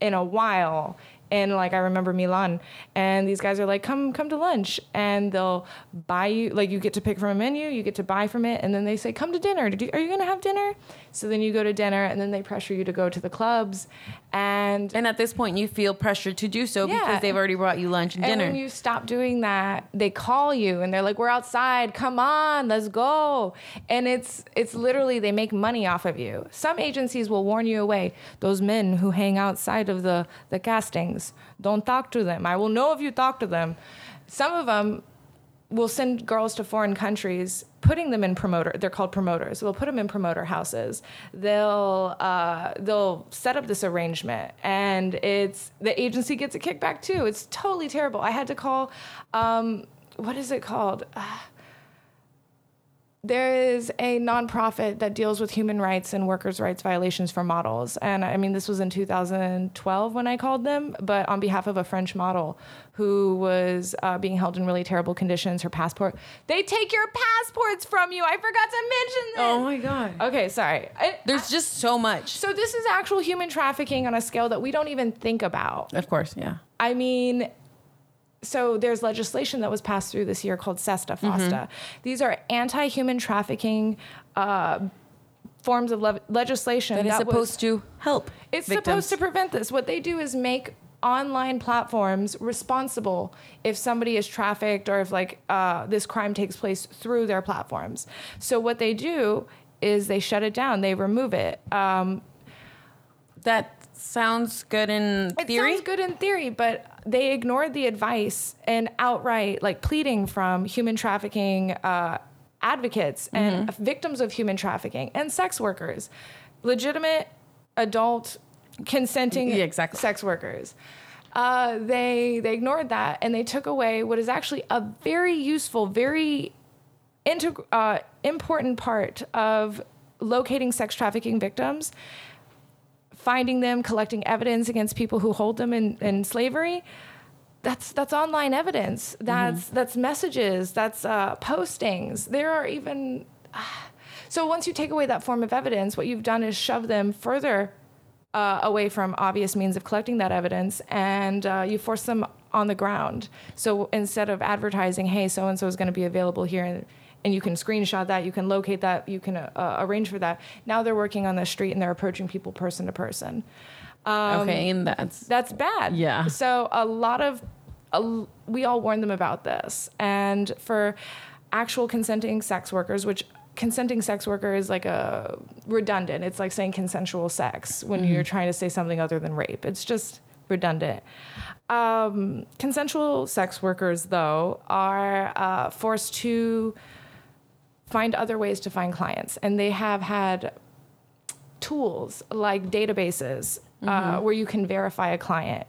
[SPEAKER 4] in a while in like I remember Milan and these guys are like come come to lunch and they'll buy you like you get to pick from a menu you get to buy from it and then they say come to dinner. Are you going to have dinner? So then you go to dinner and then they pressure you to go to the clubs and
[SPEAKER 1] And at this point, you feel pressured to do so
[SPEAKER 4] Yeah.
[SPEAKER 1] because they've already brought you lunch and,
[SPEAKER 4] and
[SPEAKER 1] dinner.
[SPEAKER 4] when you stop doing that, they call you and they're like, "We're outside. Come on, let's go." And it's it's literally they make money off of you. Some agencies will warn you away. Those men who hang outside of the the castings, don't talk to them. I will know if you talk to them. Some of them will send girls to foreign countries, putting them in promoter. They're called promoters. They'll put them in promoter houses. They'll uh, they'll set up this arrangement, and it's the agency gets a kickback too. It's totally terrible. I had to call. Um, what is it called? Uh, there is a nonprofit that deals with human rights and workers' rights violations for models. And I mean, this was in 2012 when I called them, but on behalf of a French model who was uh, being held in really terrible conditions, her passport. They take your passports from you. I forgot to mention this.
[SPEAKER 1] Oh my god.
[SPEAKER 4] Okay, sorry. I-
[SPEAKER 1] There's just so much.
[SPEAKER 4] so this is actual human trafficking on a scale that we don't even think about.
[SPEAKER 1] Of course, yeah.
[SPEAKER 4] I mean, so there's legislation that was passed through this year called SESTA FOSTA.
[SPEAKER 1] Mm-hmm.
[SPEAKER 4] These are anti-human trafficking uh, forms of le- legislation
[SPEAKER 1] That is
[SPEAKER 4] was-
[SPEAKER 1] supposed to help.
[SPEAKER 4] It's
[SPEAKER 1] victims.
[SPEAKER 4] supposed to prevent this. What they do is make online platforms responsible if somebody is trafficked or if like uh, this crime takes place through their platforms. So what they do is they shut it down. They remove it. Um,
[SPEAKER 1] That sounds good in
[SPEAKER 4] It
[SPEAKER 1] theory.
[SPEAKER 4] It sounds good in theory, but they ignored the advice and outright like pleading from human trafficking uh, advocates and
[SPEAKER 1] Mm-hmm.
[SPEAKER 4] victims of human trafficking and sex workers, legitimate adult consenting
[SPEAKER 1] Yeah, exactly.
[SPEAKER 4] sex workers. Uh, they they ignored that and they took away what is actually a very useful, very integ- uh, important part of locating sex trafficking victims finding them, collecting evidence against people who hold them in, in slavery. That's that's online evidence. That's that's messages. That's uh, postings. There are even so once you take away that form of evidence, what you've done is shove them further uh, away from obvious means of collecting that evidence, and uh, you force them on the ground. So instead of advertising, "Hey, so and so is going to be available here," and, you can screenshot that, you can locate that, you can uh, arrange for that. Now they're working on the street and they're approaching people person to person. Um,
[SPEAKER 1] okay, and that's
[SPEAKER 4] That's bad.
[SPEAKER 1] Yeah.
[SPEAKER 4] So a lot of, a, we all warned them about this, and for actual consenting sex workers, which consenting sex worker is like a redundant. It's like saying consensual sex when you're trying to say something other than rape. It's just redundant. Um, consensual sex workers, though, are uh, forced to find other ways to find clients, and they have had tools like databases uh, where you can verify a client.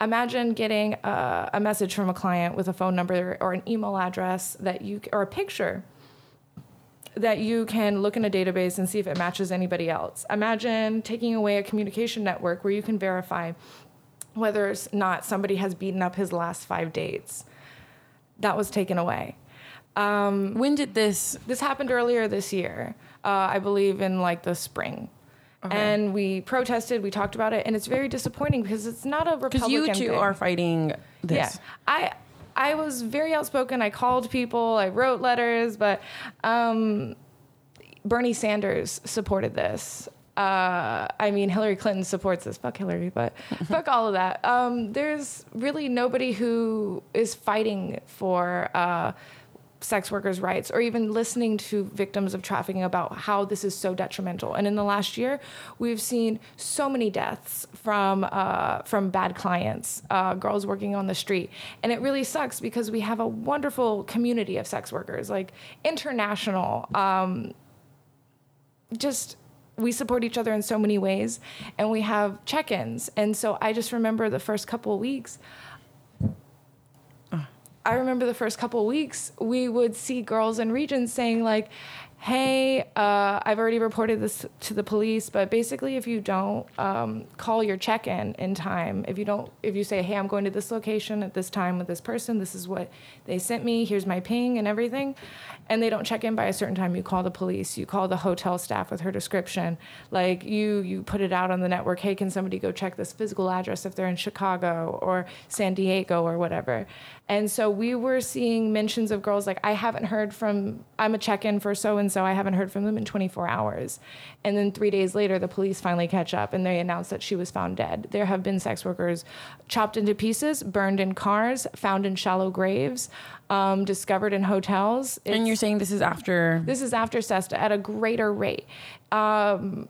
[SPEAKER 4] Imagine getting a, a message from a client with a phone number or an email address that you or a picture that you can look in a database and see if it matches anybody else. Imagine taking away a communication network where you can verify whether or not somebody has beaten up his last five dates. That was taken away.
[SPEAKER 1] When did this?
[SPEAKER 4] This happened earlier this year, uh, I believe in like the spring. And we protested, we talked about it, and it's very disappointing because it's not a Republican
[SPEAKER 1] Because you two
[SPEAKER 4] thing.
[SPEAKER 1] are fighting this.
[SPEAKER 4] Yeah, I I was very outspoken. I called people, I wrote letters, but um, Bernie Sanders supported this. Uh, I mean, Hillary Clinton supports this. Fuck Hillary, but fuck all of that. Um, there's really nobody who is fighting for uh, sex workers' rights or even listening to victims of trafficking about how this is so detrimental. And in the last year, we've seen so many deaths from uh, from bad clients, uh, girls working on the street, and it really sucks because we have a wonderful community of sex workers, like international. Um, just we support each other in so many ways and we have check-ins and so i just remember the first couple weeks I remember the first couple weeks, we would see girls in regions saying like, "Hey, uh, I've already reported this to the police, but basically, if you don't um, call your check-in in time, if you don't, if you say, "Hey, I'm going to this location at this time with this person. This is what they sent me. Here's my ping and everything," and they don't check in by a certain time, you call the police. You call the hotel staff with her description. Like you, you put it out on the network. Hey, can somebody go check this physical address if they're in Chicago or San Diego or whatever? And so we were seeing mentions of girls like, I haven't heard from, I'm a check in for so and so, I haven't heard from them in 24 hours. And then three days later, the police finally catch up and they announce that she was found dead. There have been sex workers chopped into pieces, burned in cars, found in shallow graves, um, discovered in hotels.
[SPEAKER 1] And you're saying this is after
[SPEAKER 4] this is after SESTA at a greater rate. Um,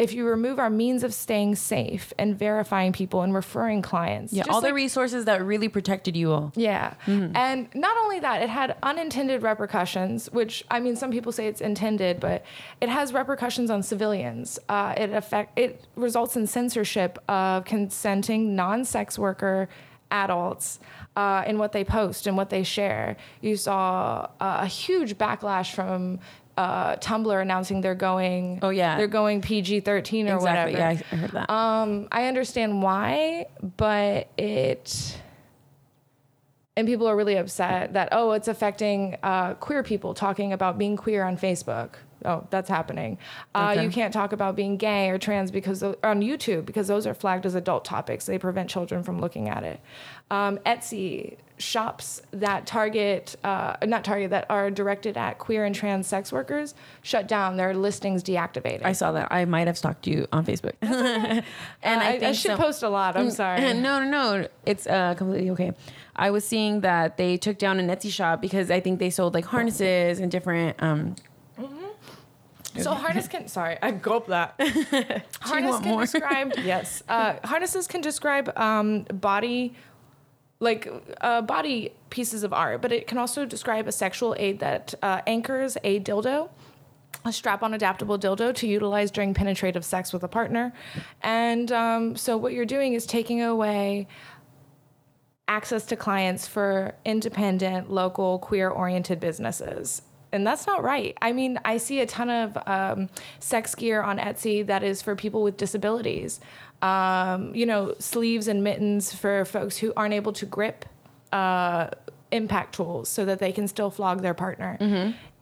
[SPEAKER 4] if you remove our means of staying safe and verifying people and referring clients,
[SPEAKER 1] Yeah, all the resources that really protected you all.
[SPEAKER 4] yeah.
[SPEAKER 1] Mm-hmm.
[SPEAKER 4] And not only that, it had unintended repercussions, which I mean, some people say it's intended, but it has repercussions on civilians. Uh, it affect it results in censorship of consenting non-sex worker adults uh, in what they post and what they share. You saw uh, a huge backlash from. Uh, Tumblr announcing they're going.
[SPEAKER 1] Oh, yeah.
[SPEAKER 4] they're going PG thirteen or
[SPEAKER 1] Exactly.
[SPEAKER 4] whatever.
[SPEAKER 1] Yeah, I heard that.
[SPEAKER 4] Um, I understand why, but it and people are really upset that oh, it's affecting uh, queer people talking about being queer on Facebook. Oh, that's happening. Uh,
[SPEAKER 1] Okay.
[SPEAKER 4] You can't talk about being gay or trans because on YouTube because those are flagged as adult topics. They prevent children from looking at it. Um, Etsy shops that target uh, not target that are directed at queer and trans sex workers shut down. Their listings deactivated.
[SPEAKER 1] I saw that. I might have stalked you on Facebook. and
[SPEAKER 4] I, I,
[SPEAKER 1] think
[SPEAKER 4] should
[SPEAKER 1] so-
[SPEAKER 4] post a lot. I'm sorry.
[SPEAKER 1] no, no, no. It's uh, completely okay. I was seeing that they took down an Etsy shop because I think they sold like harnesses and different. Um,
[SPEAKER 4] So harness can sorry, I gulp that. harness
[SPEAKER 1] want
[SPEAKER 4] can
[SPEAKER 1] more?
[SPEAKER 4] describe yes. Uh, harnesses can describe um, body like uh, body pieces of art, but it can also describe a sexual aid that uh, anchors a dildo. A strap-on adaptable dildo to utilize during penetrative sex with a partner, and um, so what you're doing is taking away access to clients for independent, local, queer-oriented businesses. And that's not right. I mean, I see a ton of um, sex gear on Etsy that is for people with disabilities. Um, you know, sleeves and mittens for folks who aren't able to grip uh, impact tools so that they can still flog their partner.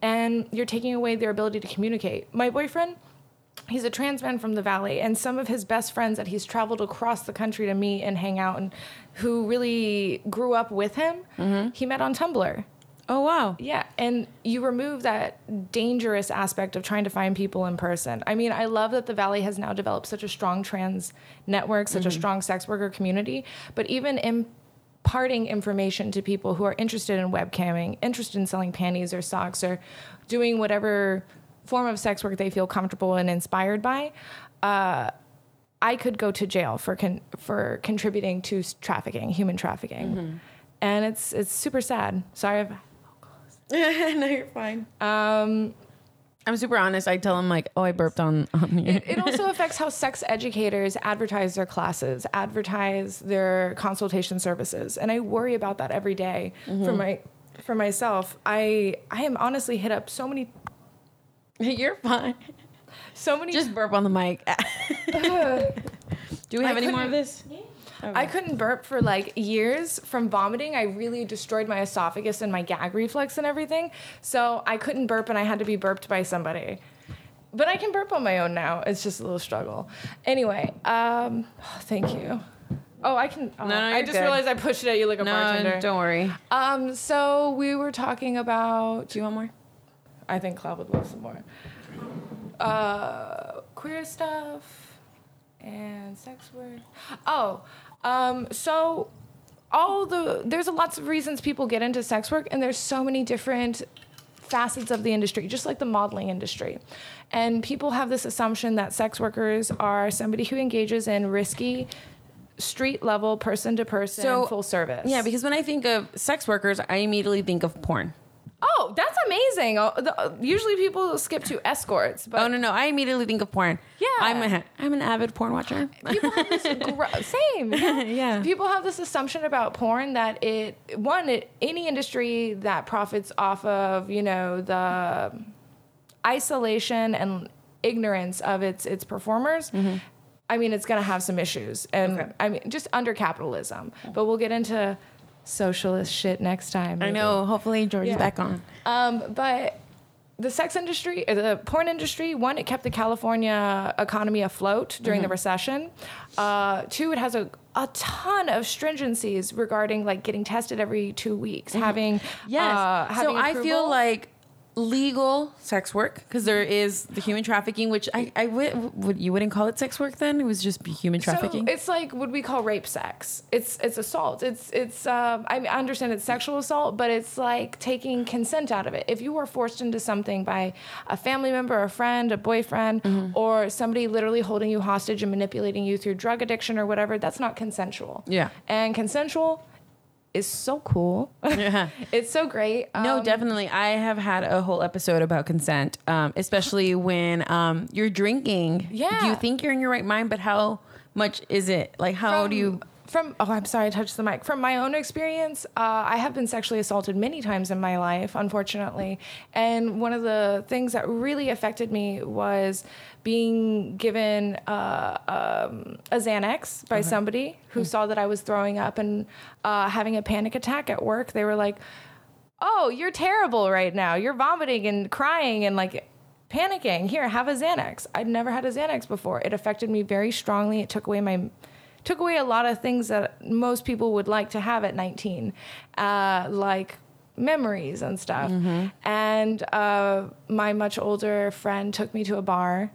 [SPEAKER 4] And you're taking away their ability to communicate. My boyfriend, he's a trans man from the valley and some of his best friends that he's traveled across the country to meet and hang out and who really grew up with him mm-hmm. he met on tumblr.
[SPEAKER 1] Oh wow!
[SPEAKER 4] yeah and you remove that dangerous aspect of trying to find people in person. I mean i love that the valley has now developed such a strong trans network such a mm-hmm. strong sex worker community but even imparting information to people who are interested in webcamming interested in selling panties or socks or doing whatever form of sex work they feel comfortable and inspired by uh, I could go to jail for con- for contributing to trafficking, human trafficking, and it's it's super sad. Sorry, I've,
[SPEAKER 1] no, you're fine.
[SPEAKER 4] um,
[SPEAKER 1] I'm super honest. I tell them like, oh, I burped on on you.
[SPEAKER 4] it, it also affects how sex educators advertise their classes, advertise their consultation services, and I worry about that every day for my for myself. I I am honestly hit up so many
[SPEAKER 1] you're fine.
[SPEAKER 4] so many
[SPEAKER 1] Just burp on the mic. Do we have
[SPEAKER 4] I
[SPEAKER 1] any more of this?
[SPEAKER 4] I couldn't burp for like years from vomiting. I really destroyed my esophagus and my gag reflex and everything. So I couldn't burp and I had to be burped by somebody. But I can burp on my own now. It's just a little struggle. Anyway, um, thank you. Oh, I can. Oh,
[SPEAKER 1] No, no,
[SPEAKER 4] I
[SPEAKER 1] you're
[SPEAKER 4] just
[SPEAKER 1] good.
[SPEAKER 4] realized I pushed it at you like a
[SPEAKER 1] No,
[SPEAKER 4] bartender.
[SPEAKER 1] don't worry.
[SPEAKER 4] Um, so we were talking about.
[SPEAKER 1] Do you want more?
[SPEAKER 4] I think Cloud would love some more. Uh, queer stuff and sex work. Oh, um, so all the there's a lots of reasons people get into sex work, and there's so many different facets of the industry, just like the modeling industry. And people have this assumption that sex workers are somebody who engages in risky, street level, person to person,
[SPEAKER 1] So-
[SPEAKER 4] full service.
[SPEAKER 1] Yeah, because when I think of sex workers, I immediately think of porn.
[SPEAKER 4] Oh, that's amazing. Oh, the, usually people skip to escorts, but
[SPEAKER 1] oh no, no, I immediately think of porn.
[SPEAKER 4] Yeah.
[SPEAKER 1] I'm a, I'm an avid porn watcher.
[SPEAKER 4] people have this gro- same yeah.
[SPEAKER 1] Yeah.
[SPEAKER 4] people have this assumption about porn that it one it, any industry that profits off of you know the isolation and ignorance of its its performers i mean it's going to have some issues and
[SPEAKER 1] Mm-hmm. Okay.
[SPEAKER 4] i mean just under capitalism but we'll get into socialist shit next time
[SPEAKER 1] I know. Hopefully, George's
[SPEAKER 4] Yeah.
[SPEAKER 1] back on.
[SPEAKER 4] Um, but the sex industry, the porn industry, one, it kept the California economy afloat during
[SPEAKER 1] Mm-hmm.
[SPEAKER 4] the recession. Uh, two, it has a, a ton of stringencies regarding like getting tested every two weeks, having
[SPEAKER 1] Mm-hmm. Yes.
[SPEAKER 4] uh,
[SPEAKER 1] so
[SPEAKER 4] having
[SPEAKER 1] I feel like legal sex work because there is the human trafficking, which I, I would, would you wouldn't call it sex work then? It was just human trafficking.
[SPEAKER 4] So it's like what we call rape sex. It's it's assault. It's it's. Um, I mean, I understand it's sexual assault, but it's like taking consent out of it. If you were forced into something by a family member, a friend, a boyfriend,
[SPEAKER 1] Mm-hmm.
[SPEAKER 4] or somebody literally holding you hostage and manipulating you through drug addiction or whatever, that's not consensual.
[SPEAKER 1] Yeah.
[SPEAKER 4] And consensual is so cool.
[SPEAKER 1] Yeah.
[SPEAKER 4] it's so great.
[SPEAKER 1] No,
[SPEAKER 4] Um,
[SPEAKER 1] definitely. I have had a whole episode about consent, um, especially when um, you're drinking.
[SPEAKER 4] Yeah.
[SPEAKER 1] Do you think you're in your right mind, but how much is it? Like, how
[SPEAKER 4] from,
[SPEAKER 1] do you?
[SPEAKER 4] from oh i'm sorry i touched the mic from my own experience uh, i have been sexually assaulted many times in my life unfortunately and one of the things that really affected me was being given uh, um, a xanax by somebody who saw that i was throwing up and uh, having a panic attack at work they were like oh you're terrible right now. You're vomiting and crying and like panicking. Here have a xanax. I'd never had a xanax before. It affected me very strongly. It took away my took away a lot of things that most people would like to have at 19 uh, like memories and stuff. And uh, my much older friend took me to a bar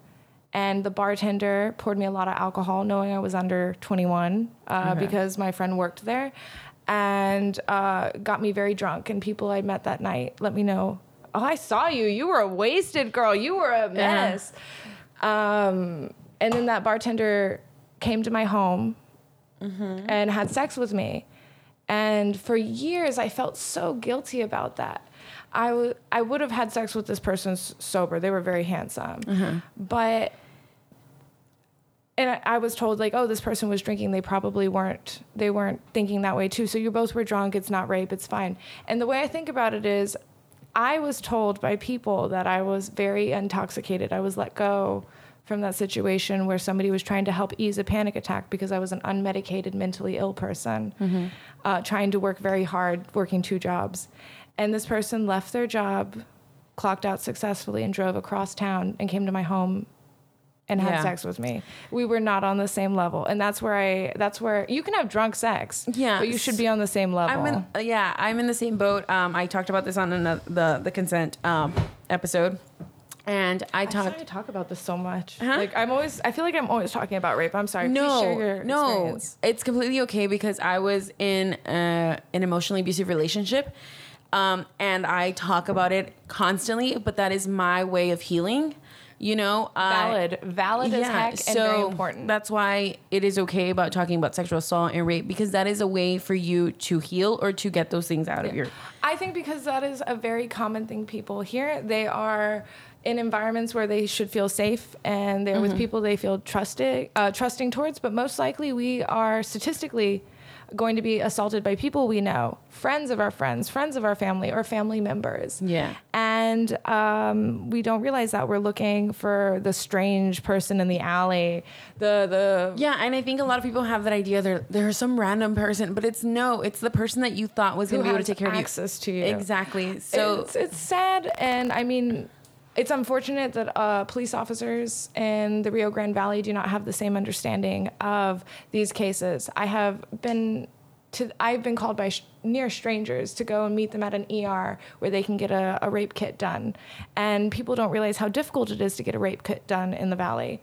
[SPEAKER 4] and the bartender poured me a lot of alcohol knowing i was under 21 uh, because my friend worked there and uh, got me very drunk. And people i met that night let me know oh i saw you. You were a wasted girl. You were a mess. Um, and then that bartender came to my home and had sex with me. And for years, I felt so guilty about that. I would have had sex with this person sober. They were very handsome, but and I, I was told like, oh, this person was drinking. They probably weren't. They weren't thinking that way too. So you both were drunk. It's not rape. It's fine. And the way I think about it is, I was told by people that I was very intoxicated. I was let go from that situation where somebody was trying to help ease a panic attack because I was an unmedicated, mentally ill person, uh, trying to work very hard, working two jobs. And this person left their job, clocked out successfully, and drove across town and came to my home and had
[SPEAKER 1] Yeah.
[SPEAKER 4] sex with me. We were not on the same level, and that's where I. That's where you can have drunk sex.
[SPEAKER 1] Yeah.
[SPEAKER 4] but you should be on the same level.
[SPEAKER 1] I'm in, yeah, I'm in the same boat. Um, I talked about this on another, the the consent um, episode, and I talked.
[SPEAKER 4] to talk about this so much.
[SPEAKER 1] Huh?
[SPEAKER 4] Like I'm always, I feel like I'm always talking about rape. I'm sorry.
[SPEAKER 1] No, no,
[SPEAKER 4] experience.
[SPEAKER 1] it's completely okay because I was in uh, an emotionally abusive relationship, um, and I talk about it constantly. But that is my way of healing. You know, I-
[SPEAKER 4] Valid, valid as heck, and very important.
[SPEAKER 1] That's why it is okay about talking about sexual assault and rape because that is a way for you to heal or to get those things out of your.
[SPEAKER 4] I think because that is a very common thing people hear. They are in environments where they should feel safe and they're
[SPEAKER 1] Mm-hmm.
[SPEAKER 4] with people they feel trusted, uh, trusting towards. But most likely, we are statistically going to be assaulted by people we know, friends of our friends, friends of our family, or family members.
[SPEAKER 1] Yeah.
[SPEAKER 4] And um, we don't realize that we're looking for the strange person in the alley, the the
[SPEAKER 1] Yeah, and I think a lot of people have that idea. They're there's some random person, but it's no, it's the person that you thought was going to be able to take care of you.
[SPEAKER 4] access to you.
[SPEAKER 1] Exactly. So
[SPEAKER 4] it's, it's sad, and I mean, it's unfortunate that uh, police officers in the Rio Grande Valley do not have the same understanding of these cases. I have been to I've been called by sh- near strangers to go and meet them at an ER where they can get a, a rape kit done, and people don't realize how difficult it is to get a rape kit done in the valley.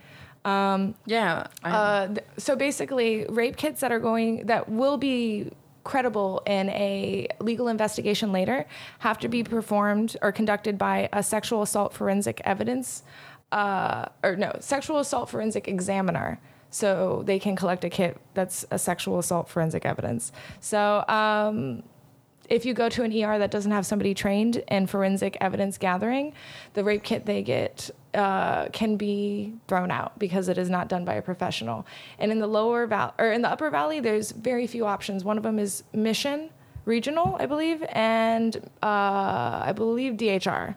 [SPEAKER 1] yeah,
[SPEAKER 4] Uh, th- so basically, rape kits that are going that will be credible in a legal investigation later have to be performed or conducted by a sexual assault forensic evidence, uh, or no, sexual assault forensic examiner. So they can collect a kit that's a sexual assault forensic evidence. So um, if you go to an ER that doesn't have somebody trained in forensic evidence gathering, the rape kit they get uh, can be thrown out because it is not done by a professional. And in the lower valley or in the upper valley, there's very few options. One of them is Mission Regional, I believe, and uh, I believe DHR.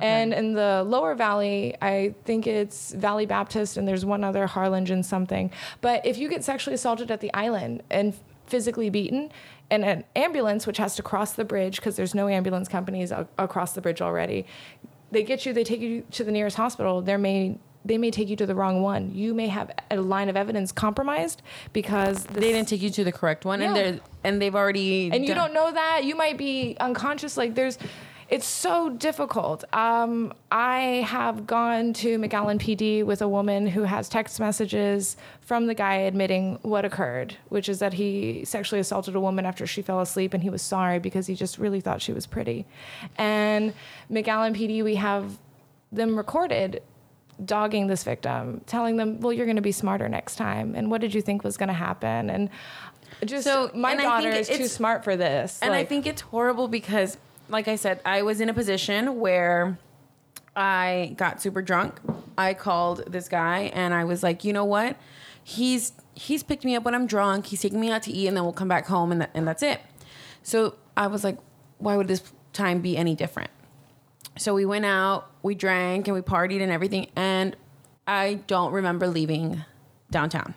[SPEAKER 4] And in the lower valley, I think it's Valley Baptist, and there's one other Harlingen something. But if you get sexually assaulted at the island and physically beaten, and an ambulance, which has to cross the bridge because there's no ambulance companies across the bridge already, they get you, they take you to the nearest hospital. There may they may take you to the wrong one. You may have a line of evidence compromised because
[SPEAKER 1] they didn't take you to the correct one, and they're and they've already
[SPEAKER 4] and you don't know that you might be unconscious like there's it's so difficult. Um, I have gone to McAllen PD with a woman who has text messages from the guy admitting what occurred, which is that he sexually assaulted a woman after she fell asleep and he was sorry because he just really thought she was pretty. And McAllen PD, we have them recorded dogging this victim, telling them, "Well, you're going to be smarter next time." And what did you think was going to happen? And just
[SPEAKER 1] So,
[SPEAKER 4] my daughter is too smart for this.
[SPEAKER 1] And I think it's horrible because, like I said, I was in a position where I got super drunk. I called this guy and I was like, you know what? He's he's picked me up when I'm drunk. He's taking me out to eat, and then we'll come back home, and, that, and that's it. So I was like, why would this time be any different? So we went out, we drank, and we partied and everything. And I don't remember leaving downtown.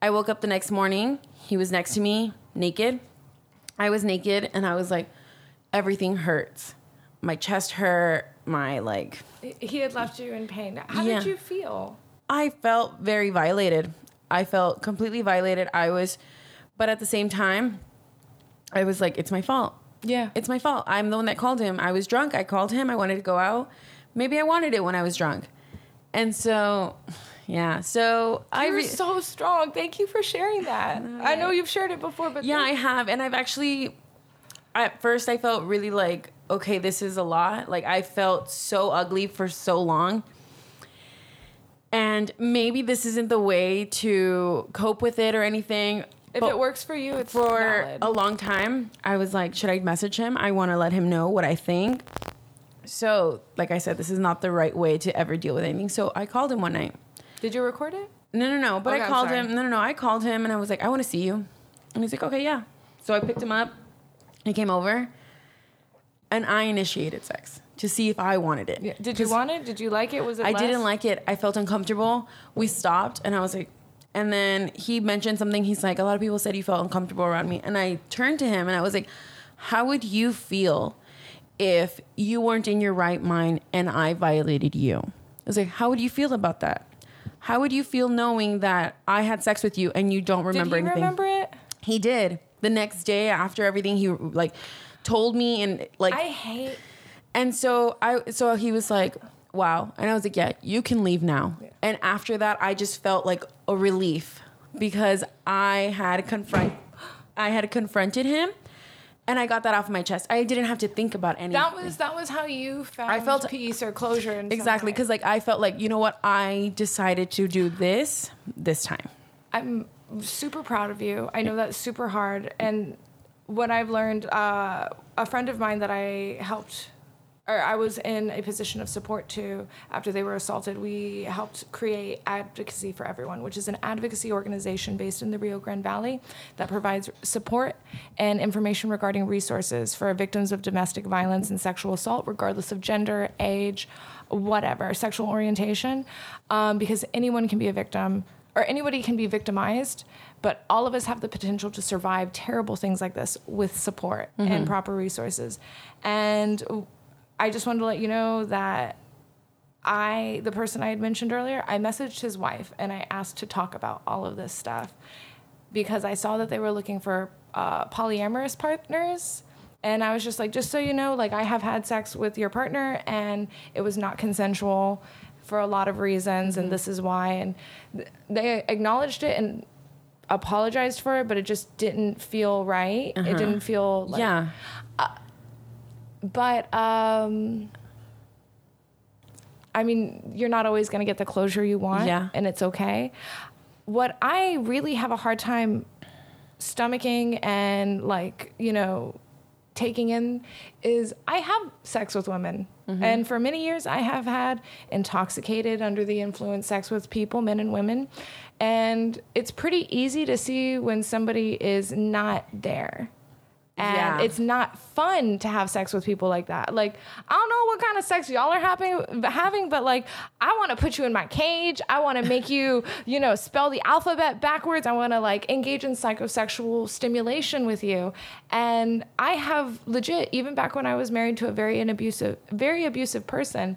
[SPEAKER 1] I woke up the next morning. He was next to me, naked. I was naked, and I was like, everything hurts. My chest hurt. My like,
[SPEAKER 4] he had left you in pain. How
[SPEAKER 1] Yeah.
[SPEAKER 4] did you feel?
[SPEAKER 1] I felt very violated. I felt completely violated. I was, but at the same time, I was like, it's my fault.
[SPEAKER 4] Yeah.
[SPEAKER 1] It's my fault. I'm the one that called him. I was drunk. I called him. I wanted to go out. Maybe I wanted it when I was drunk. And so, yeah. So I
[SPEAKER 4] You're
[SPEAKER 1] re-
[SPEAKER 4] so strong. Thank you for sharing that. I know you've shared it before, but
[SPEAKER 1] Yeah, I have. And I've actually, at first, I felt really like, okay, this is a lot. Like, I felt so ugly for so long. And maybe this isn't the way to cope with it or anything.
[SPEAKER 4] if
[SPEAKER 1] but
[SPEAKER 4] it works for you, it's
[SPEAKER 1] for
[SPEAKER 4] valid.
[SPEAKER 1] a long time, I was like, should I message him? I want to let him know what I think. So, like I said, this is not the right way to ever deal with anything. So I called him one night.
[SPEAKER 4] Did you record it?
[SPEAKER 1] No, no, no. But
[SPEAKER 4] Okay,
[SPEAKER 1] I called him. No, no, no. I called him and I was like, I want to see you. And he's like, okay, yeah. So I picked him up. He came over, and I initiated sex to see if I wanted it.
[SPEAKER 4] Yeah. Did you want it? Did you like it? Was it?
[SPEAKER 1] I
[SPEAKER 4] less?
[SPEAKER 1] didn't like it. I felt uncomfortable. We stopped, and I was like, and then he mentioned something. He's like, a lot of people said you felt uncomfortable around me, and I turned to him and I was like, how would you feel if you weren't in your right mind and I violated you? I was like, how would you feel about that? How would you feel knowing that I had sex with you and you don't
[SPEAKER 4] Did
[SPEAKER 1] remember
[SPEAKER 4] he
[SPEAKER 1] anything?
[SPEAKER 4] remember it?
[SPEAKER 1] He did. The next day after everything, he like told me and like
[SPEAKER 4] I hate.
[SPEAKER 1] and so I so he was like, "Wow." And I was like, "Yeah, you can leave now." And after that, I just felt like a relief because I had confront I had confronted him and I got that off my chest. I didn't have to think about anything.
[SPEAKER 4] That was that was how you found
[SPEAKER 1] I felt-
[SPEAKER 4] peace or closure.
[SPEAKER 1] Exactly because like I felt like, you know what? I decided to do this this time.
[SPEAKER 4] I'm super proud of you. I know that's super hard. And what I've learned, uh, a friend of mine that I helped, or I was in a position of support to after they were assaulted, we helped create Advocacy for Everyone, which is an advocacy organization based in the Rio Grande Valley that provides support and information regarding resources for victims of domestic violence and sexual assault, regardless of gender, age, whatever, sexual orientation, um, because anyone can be a victim or anybody can be victimized, but all of us have the potential to survive terrible things like this with support and proper resources. And I just wanted to let you know that I, the person I had mentioned earlier, I messaged his wife and I asked to talk about all of this stuff because I saw that they were looking for uh, polyamorous partners. And I was just like, just so you know, like I have had sex with your partner and it was not consensual for a lot of reasons, and mm-hmm. this is why. And th- they acknowledged it and apologized for it, but it just didn't feel right. It uh-huh. didn't feel like,
[SPEAKER 1] yeah.
[SPEAKER 4] Uh, but um I mean, you're not always going to get the closure you want,
[SPEAKER 1] Yeah.
[SPEAKER 4] and it's okay. What I really have a hard time stomaching and like, you know, taking in is I have sex with women. Mm-hmm. And for many years I have had intoxicated under the influence sex with people, men and women. And it's pretty easy to see when somebody is not there and
[SPEAKER 1] Yeah.
[SPEAKER 4] it's not fun to have sex with people like that. Like, I don't know what kind of sex y'all are having, having, but like, I want to put you in my cage. I want to make you, you know, spell the alphabet backwards. I want to like engage in psychosexual stimulation with you. And I have legit, even back when I was married to a very abusive, very abusive person,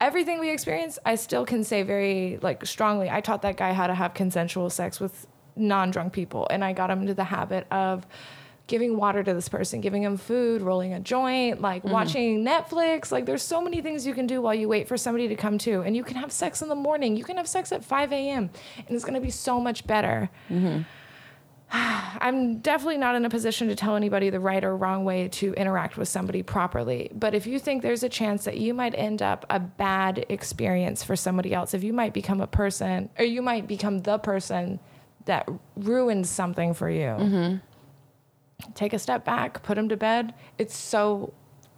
[SPEAKER 4] everything we experienced, I still can say very like strongly. I taught that guy how to have consensual sex with non-drunk people, and I got him into the habit of giving water to this person, giving them food, rolling a joint, like mm-hmm. watching Netflix. Like there's so many things you can do while you wait for somebody to come to. And you can have sex in the morning. You can have sex at 5 a.m. and it's gonna be so much better. Mm-hmm. I'm definitely not in a position to tell anybody the right or wrong way to interact with somebody properly. But if you think there's a chance that you might end up a bad experience for somebody else, if you might become a person or you might become the person that ruins something for you, mm-hmm. take a step back, put them to bed. It's so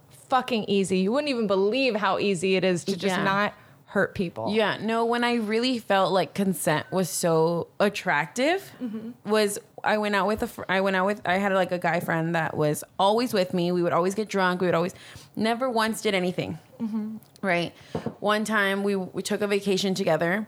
[SPEAKER 4] fucking easy. You wouldn't even believe how easy it is to just
[SPEAKER 1] Yeah.
[SPEAKER 4] not hurt people.
[SPEAKER 1] Yeah, no, when I really felt like consent was so attractive mm-hmm. was I went out with a fr- I went out with I had like a guy friend that was always with me. We would always get drunk. We would always never once did anything. Mm-hmm. Right. One time we we took a vacation together.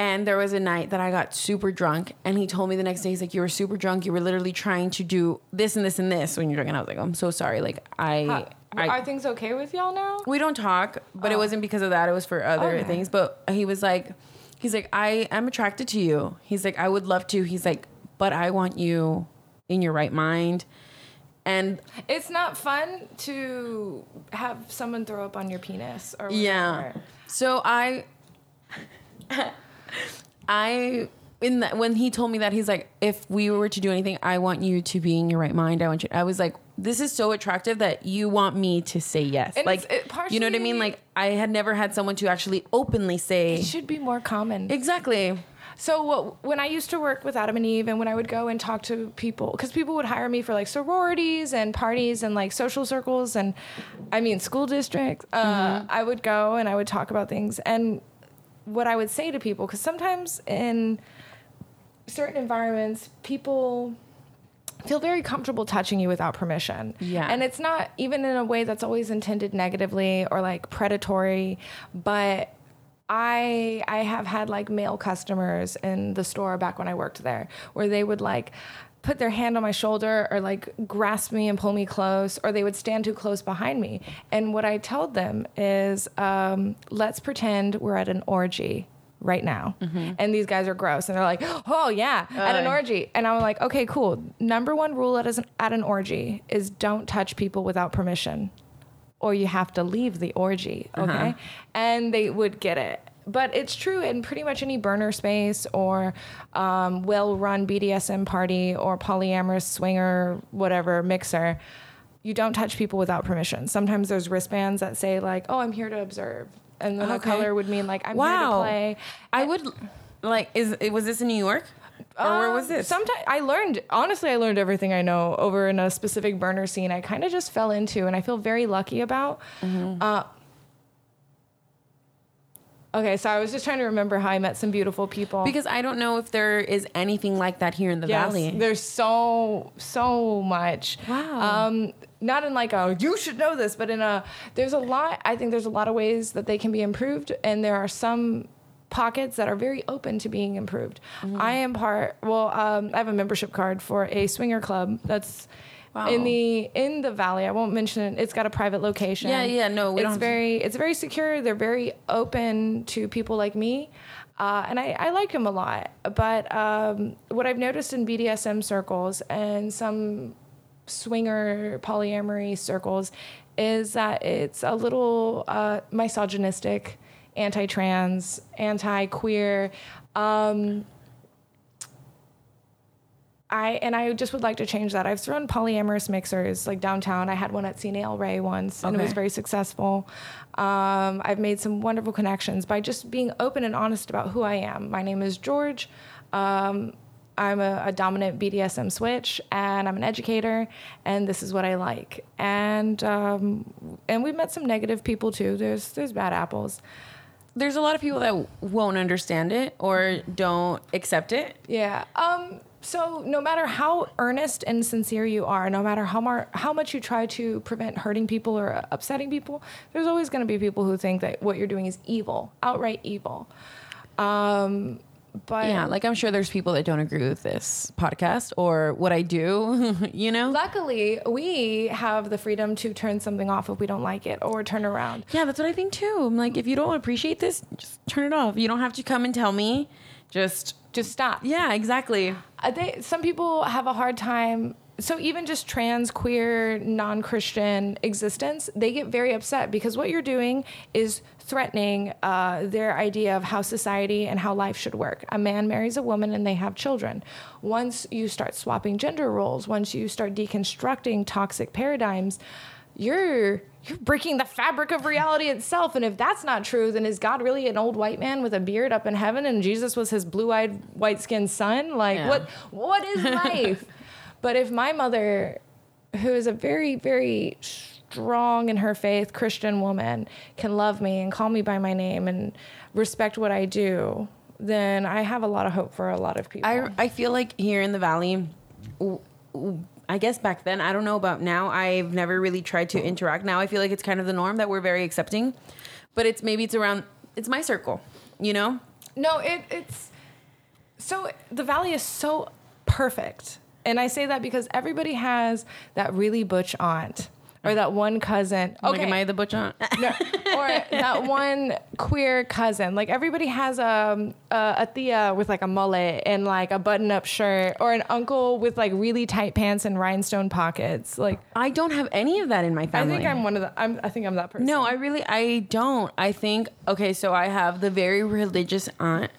[SPEAKER 1] And there was a night that I got super drunk, and he told me the next day, he's like, "You were super drunk. You were literally trying to do this and this and this when you're drunk." And I was like, "I'm so sorry. Like, I, I
[SPEAKER 4] are things okay with y'all now?
[SPEAKER 1] we don't talk, but it oh. wasn't because of that. It was for other
[SPEAKER 4] Okay.
[SPEAKER 1] things. But he was like, he's like, I am attracted to you. He's like, I would love to. He's like, but I want you in your right mind. And
[SPEAKER 4] It's not fun to have someone throw up on your penis or
[SPEAKER 1] yeah, so I, I in that when he told me that he's like, if we were to do anything, I want you to be in your right mind. I want you. I was like, this is so attractive that you want me to say yes.
[SPEAKER 4] And
[SPEAKER 1] like,
[SPEAKER 4] it
[SPEAKER 1] you know what I mean? Like, I had never had someone to actually openly say
[SPEAKER 4] It should be more common.
[SPEAKER 1] exactly.
[SPEAKER 4] So what, when I used to work with Adam and Eve, and when I would go and talk to people, because people would hire me for like sororities and parties and like social circles, and I mean school districts, uh, I would go and I would talk about things. And what I would say to people, because sometimes in certain environments, people feel very comfortable touching you without permission.
[SPEAKER 1] Yeah.
[SPEAKER 4] And it's not even in a way that's always intended negatively or like predatory, but I I have had like male customers in the store back when I worked there where they would like put their hand on my shoulder or like grasp me and pull me close or they would stand too close behind me. And what I told them is um, let's pretend we're at an orgy right now. And these guys are gross and they're like, "Oh yeah, at an
[SPEAKER 1] Uh.
[SPEAKER 4] orgy." And I'm like, "Okay, cool. Number 1 rule at an, at an orgy is don't touch people without permission." or you have to leave the orgy, okay? And they would get it. But it's true in pretty much any burner space or um, well run BDSM party or polyamorous swinger, whatever, mixer. You don't touch people without permission. Sometimes there's wristbands that say, like, oh, I'm here to observe. And then the
[SPEAKER 1] Okay.
[SPEAKER 4] color would mean, like, I'm here to play.
[SPEAKER 1] I would like is was this in New York? Or where was this?
[SPEAKER 4] Sometimes I learned, honestly, I learned everything I know over in a specific burner scene. I kind of just fell into, and I feel very lucky about.
[SPEAKER 1] Mm-hmm.
[SPEAKER 4] Uh, okay, so I was just trying to remember how I met some beautiful people.
[SPEAKER 1] because I don't know if there is anything like that here in the
[SPEAKER 4] Yes,
[SPEAKER 1] valley.
[SPEAKER 4] there's so so much.
[SPEAKER 1] Wow.
[SPEAKER 4] Um, not in like a you should know this, but in a there's a lot. I think there's a lot of ways that they can be improved, and there are some pockets that are very open to being improved.
[SPEAKER 1] Mm-hmm.
[SPEAKER 4] I am part. Well, um, I have a membership card for a swinger club that's.
[SPEAKER 1] Wow.
[SPEAKER 4] In the in the valley, I won't mention it. It's got a private location.
[SPEAKER 1] Yeah, yeah, no, we
[SPEAKER 4] it's
[SPEAKER 1] don't have to-
[SPEAKER 4] very it's very secure. They're very open to people like me, uh, and I, I like them a lot. But um, what I've noticed in BDSM circles and some swinger polyamory circles is that it's a little uh, misogynistic, anti-trans, anti-queer. Um, I and I just would like to change that. I've thrown polyamorous mixers like downtown. I had one at Cine El Rey once, and it was very successful. Um, I've made some wonderful connections by just being open and honest about who I am. My name is George. Um, I'm a, a dominant BDSM switch, and I'm an educator, and this is what I like. And um, and we've met some negative people too. There's there's bad apples.
[SPEAKER 1] There's a lot of people that won't understand it or don't accept it.
[SPEAKER 4] Yeah. Um. So no matter how earnest and sincere you are, no matter how mar- how much you try to prevent hurting people or upsetting people, there's always going to be people who think that what you're doing is evil, outright evil. Um. But
[SPEAKER 1] Yeah, like I'm sure there's people that don't agree with this podcast or what I do, you know?
[SPEAKER 4] luckily, we have the freedom to turn something off if we don't like it or turn around.
[SPEAKER 1] Yeah, that's what I think too. I'm like, if you don't appreciate this, just turn it off. You don't have to come and tell me. Just,
[SPEAKER 4] Just stop.
[SPEAKER 1] yeah, exactly.
[SPEAKER 4] Uh, they, some people have a hard time so even just trans, queer, non-Christian existence, they get very upset because what you're doing is threatening uh, their idea of how society and how life should work. A man marries a woman and they have children. Once you start swapping gender roles, once you start deconstructing toxic paradigms, you're you're breaking the fabric of reality itself. And if that's not true, then is God really an old white man with a beard up in heaven and Jesus was his blue-eyed, white-skinned son? Like
[SPEAKER 1] Yeah.
[SPEAKER 4] what what is life? but if my mother, who is a very, very strong in her faith Christian woman, can love me and call me by my name and respect what I do, then I have a lot of hope for a lot of people.
[SPEAKER 1] I, I feel like here in the valley, w- w- I guess back then, I don't know about now. I've never really tried to interact. Now I feel like it's kind of the norm that we're very accepting, but it's maybe it's around. It's my circle, you know.
[SPEAKER 4] No, it, it's so the valley is so perfect. And I say that because everybody has that really butch aunt or that one cousin.
[SPEAKER 1] Like,
[SPEAKER 4] Okay.
[SPEAKER 1] am I the butch aunt?
[SPEAKER 4] No, or that one queer cousin. Like everybody has um, a, a a Thea with like a mullet and like a button-up shirt, or an uncle with like really tight pants and rhinestone pockets. Like
[SPEAKER 1] I don't have any of that in my family.
[SPEAKER 4] I think I'm one of the. I'm, I think I'm that person.
[SPEAKER 1] No, I really I don't. I think okay, so I have the very religious aunt.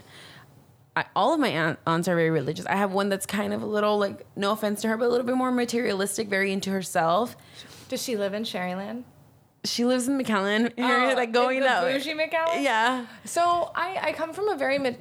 [SPEAKER 1] I, all of my aunt, aunts are very religious. I have one that's kind of a little like no offense to her, but a little bit more materialistic, very into herself.
[SPEAKER 4] Does she live in Sharyland?
[SPEAKER 1] She lives in McAllen area,
[SPEAKER 4] Oh,
[SPEAKER 1] like going that way.
[SPEAKER 4] bougie McAllen?
[SPEAKER 1] Yeah.
[SPEAKER 4] So I, I come from a very mid.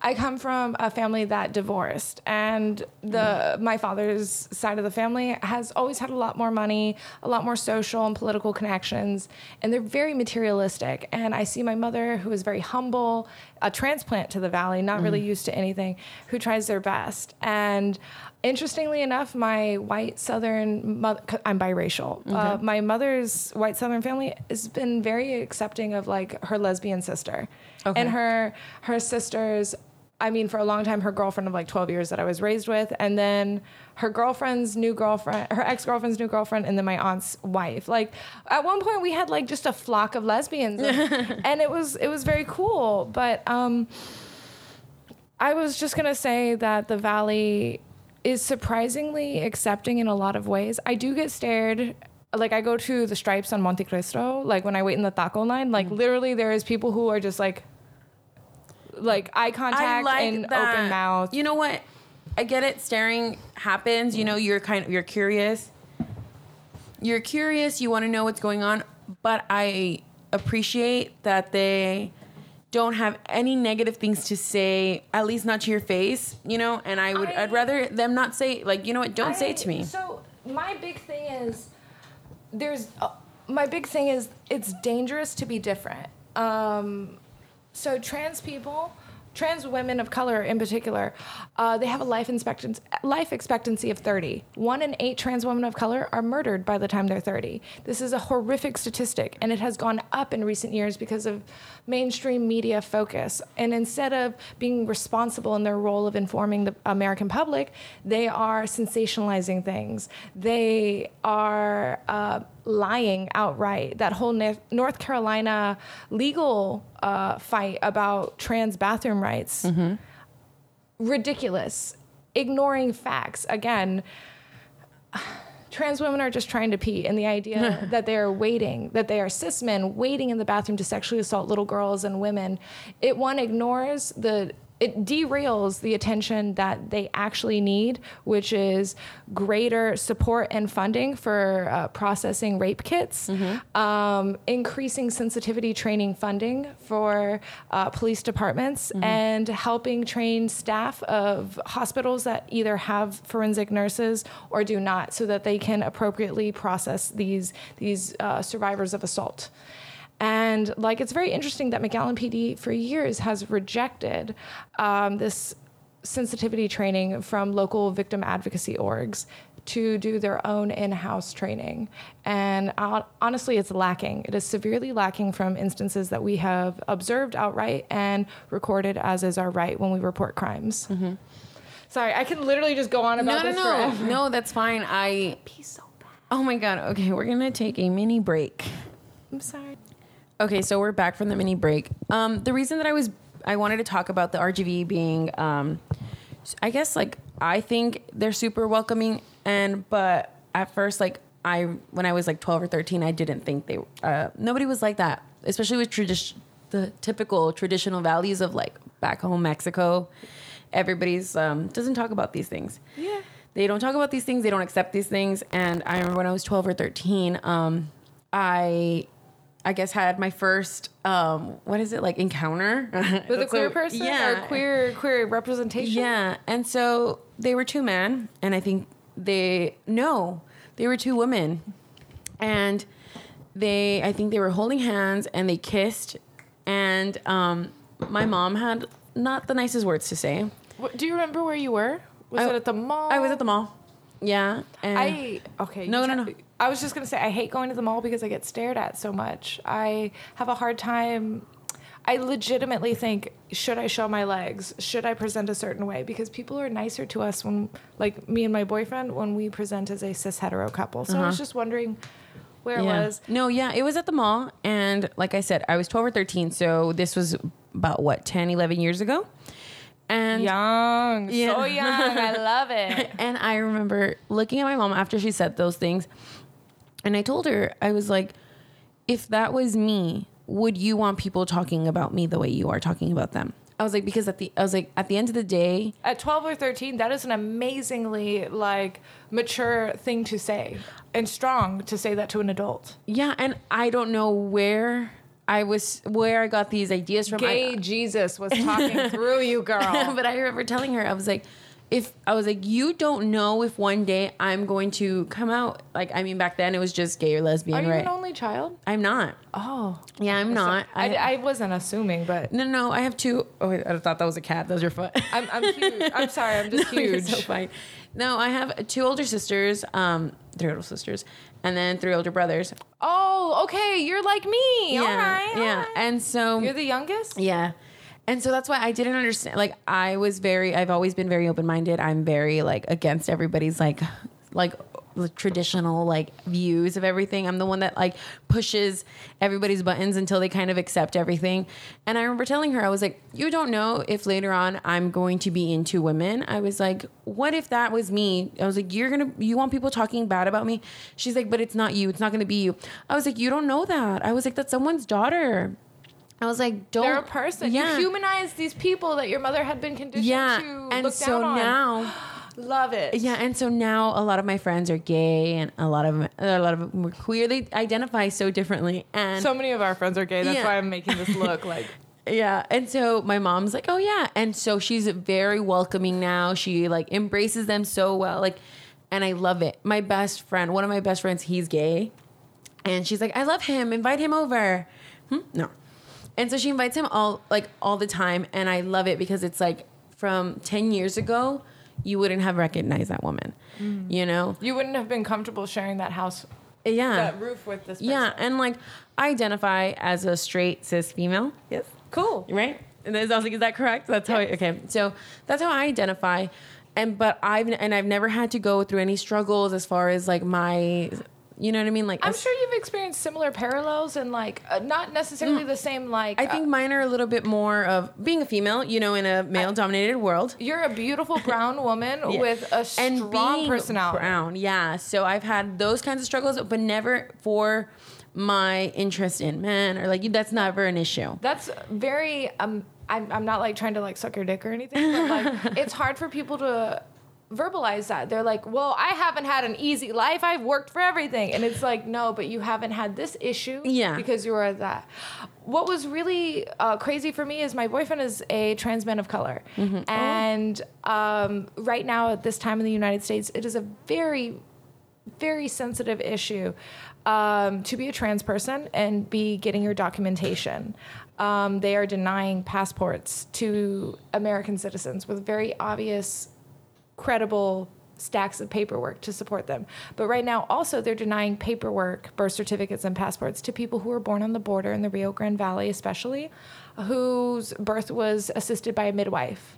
[SPEAKER 4] I come from a family that divorced, and the mm-hmm. my father's side of the family has always had a lot more money, a lot more social and political connections, and they're very materialistic. And I see my mother, who is very humble, a transplant to the valley, not really mm. used to anything, who tries their best. And interestingly enough, my white Southern mother, I'm biracial. Uh, my mother's white Southern family has been very accepting of like her lesbian sister,
[SPEAKER 1] Okay.
[SPEAKER 4] and her her sisters. I mean, for a long time, her girlfriend of like 12 years that I was raised with, and then her girlfriend's new girlfriend, her ex girlfriend's new girlfriend, and then my aunt's wife. Like at one point, we had like just a flock of lesbians, and, and it was it was very cool. But um, I was just gonna say that the valley is surprisingly accepting in a lot of ways. I do get stared. Like I go to the Stripes on Monte Cristo. Like when I wait in the taco line, like mm-hmm. literally there is people who are just like, like eye contact and open mouth.
[SPEAKER 1] You know what? I get it. Staring happens. You know, you're kind of you're curious. You're curious. You want to know what's going on, but I appreciate that they don't have any negative things to say. At least not to your face. You know, and I would. I,
[SPEAKER 4] I-
[SPEAKER 1] would rather them not say like you know what. Don't say it to me.
[SPEAKER 4] So my big thing is there's uh, my big thing is it's dangerous to be different. Um, so trans people, trans women of color in particular, uh, they have a life expectancy life expectancy of 30. One in eight trans women of color are murdered by the time they're 30. This is a horrific statistic, and it has gone up in recent years because of mainstream media focus. And instead of being responsible in their role of informing the American public, they are sensationalizing things. They are uh, lying outright. That whole North Carolina legal uh, fight about trans bathroom rights, ridiculous. Ignoring facts. Again, trans women are just trying to pee and the idea that they are waiting that they are cis men waiting in the bathroom to sexually assault little girls and women it one ignores the it derails the attention that they actually need which is greater support and funding for uh, processing rape kits um, increasing sensitivity training funding for uh, police departments and helping train staff of hospitals that either have forensic nurses or do not so that they can appropriately process these these uh, survivors of assault and like it's very interesting that McAllen PD for years has rejected um, this sensitivity training from local victim advocacy orgs to do their own in-house training and uh, honestly it's lacking it is severely lacking from instances that we have observed outright and recorded as is our right when we report crimes sorry i can literally just go on about
[SPEAKER 1] No, no,
[SPEAKER 4] this
[SPEAKER 1] no,
[SPEAKER 4] forever
[SPEAKER 1] no. That's fine. I.
[SPEAKER 4] so bad
[SPEAKER 1] Oh my god. Okay, we're gonna take a mini break.
[SPEAKER 4] i'm sorry
[SPEAKER 1] Okay, so we're back from the mini break. Um, the reason that I was I wanted to talk about the RGV being, um, I guess like I think they're super welcoming. And but at first, like I when I was like twelve or thirteen, I didn't think they. Uh, nobody was like that, especially with tradition, the typical traditional values of like back home Mexico. Everybody's um, doesn't talk about these things.
[SPEAKER 4] Yeah.
[SPEAKER 1] They don't talk about these things. They don't accept these things. And I remember when I was twelve or thirteen, um, I. I guess had my first um what is it like encounter
[SPEAKER 4] With a queer
[SPEAKER 1] So,
[SPEAKER 4] person
[SPEAKER 1] yeah
[SPEAKER 4] or queer queer representation?
[SPEAKER 1] yeah, and so they were two men, and I think they no, they were two women, and they I think they were holding hands and they kissed, and um, my mom had not the nicest words to say.
[SPEAKER 4] What- Do you remember where you were? Was
[SPEAKER 1] I-
[SPEAKER 4] it at the mall?
[SPEAKER 1] I was at the mall, yeah, and
[SPEAKER 4] I okay.
[SPEAKER 1] No, no, no.
[SPEAKER 4] I was just gonna say I hate going to the mall because I get stared at so much. I have a hard time. I legitimately think should I show my legs? Should I present a certain way? Because people are nicer to us when, like me and my boyfriend, when we present as a cis hetero couple. So I was just wondering where
[SPEAKER 1] Uh-huh. yeah.
[SPEAKER 4] it was.
[SPEAKER 1] No, yeah, it was at the mall, and like I said, I was twelve or thirteen, so this was about what 10, 11 years ago, and
[SPEAKER 4] Young,
[SPEAKER 1] Yeah.
[SPEAKER 4] so young. I love it.
[SPEAKER 1] And I remember looking at my mom after she said those things. And I told her, I was like, if that was me, would you want people talking about me the way you are talking about them? I was like, because at the I was like, at the end of the day,
[SPEAKER 4] At 12 or 13, that is an amazingly like mature thing to say and strong to say that to an adult.
[SPEAKER 1] yeah, and I don't know where I was where I got these ideas from. I-
[SPEAKER 4] Gay Jesus was talking through you, girl.
[SPEAKER 1] but I remember telling her, I was like, if I was like, you don't know if one day I'm going to come out. Like, I mean, back then it was just gay or lesbian,
[SPEAKER 4] Are you
[SPEAKER 1] right?
[SPEAKER 4] an only child?
[SPEAKER 1] I'm not.
[SPEAKER 4] Oh.
[SPEAKER 1] Yeah, I'm not.
[SPEAKER 4] I, I wasn't assuming, but
[SPEAKER 1] No, no, I have two oh I thought that was a cat. That was your foot.
[SPEAKER 4] I'm, I'm huge. I'm sorry, I'm just
[SPEAKER 1] No, you're
[SPEAKER 4] huge.
[SPEAKER 1] so fine. No, I have two older sisters, um, three older sisters, and then three older brothers.
[SPEAKER 4] Oh, okay. You're like me.
[SPEAKER 1] yeah,
[SPEAKER 4] all right. all
[SPEAKER 1] yeah.
[SPEAKER 4] right.
[SPEAKER 1] And so
[SPEAKER 4] You're the youngest?
[SPEAKER 1] yeah. And so that's why I didn't understand. Like I was very, I've always been very open minded. I'm very like against everybody's like, like traditional like views of everything. I'm the one that like pushes everybody's buttons until they kind of accept everything. And I remember telling her, I was like, you don't know if later on I'm going to be into women. I was like, what if that was me? I was like, you're gonna, you want people talking bad about me? She's like, but it's not you. It's not gonna be you. I was like, you don't know that. I was like, that's someone's daughter. I was like, don't.
[SPEAKER 4] They're a person.
[SPEAKER 1] Yeah.
[SPEAKER 4] You humanize these people that your mother had been conditioned
[SPEAKER 1] yeah.
[SPEAKER 4] to
[SPEAKER 1] And
[SPEAKER 4] look
[SPEAKER 1] so
[SPEAKER 4] down on.
[SPEAKER 1] now,
[SPEAKER 4] Love it.
[SPEAKER 1] yeah, and so now a lot of my friends are gay, and a lot of them, a lot of them are queer. They identify so differently, and
[SPEAKER 4] So many of our friends are gay. That's
[SPEAKER 1] Yeah.
[SPEAKER 4] why I'm making this look like.
[SPEAKER 1] yeah, and so my mom's like, oh yeah, and so she's very welcoming now. She like embraces them so well, like, and I love it. My best friend, one of my best friends, he's gay, and she's like, I love him. Invite him over. Hmm? No, and so she invites him all like all the time, and I love it because it's like from ten years ago, you wouldn't have recognized that woman, mm. you know?
[SPEAKER 4] You wouldn't have been comfortable sharing that house,
[SPEAKER 1] Yeah,
[SPEAKER 4] that roof with this person.
[SPEAKER 1] yeah, and like I identify as a straight cis female. Yes.
[SPEAKER 4] Cool.
[SPEAKER 1] right? And then I was like, is that correct? That's how. I, okay, so that's how I identify, and but I've and I've never had to go through any struggles as far as like my, you know what I mean? Like
[SPEAKER 4] I'm sure you've experienced similar parallels and like uh, not necessarily the same like
[SPEAKER 1] Mm. I think
[SPEAKER 4] uh,
[SPEAKER 1] mine are a little bit more of being a female, you know, in a male-dominated world.
[SPEAKER 4] you're a beautiful brown woman
[SPEAKER 1] Yeah.
[SPEAKER 4] with a strong personality.
[SPEAKER 1] Brown, yeah. So I've had those kinds of struggles, but never for my interest in men or like that's never an issue.
[SPEAKER 4] That's very um I'm I'm not like trying to like suck your dick or anything, but like it's hard for people to verbalize that. They're like, "Well, I haven't had an easy life. I've worked for everything." And it's like, "No, but you haven't had this issue
[SPEAKER 1] Yeah.
[SPEAKER 4] because you were that." What was really uh, crazy for me is my boyfriend is a trans man of color. And um, right now at this time in the United States, it is a very very sensitive issue um, to be a trans person and be getting your documentation. Um, they are denying passports to American citizens with very obvious, credible stacks of paperwork to support them. But right now, also, they're denying paperwork, birth certificates, and passports to people who were born on the border in the Rio Grande Valley, especially, whose birth was assisted by a midwife.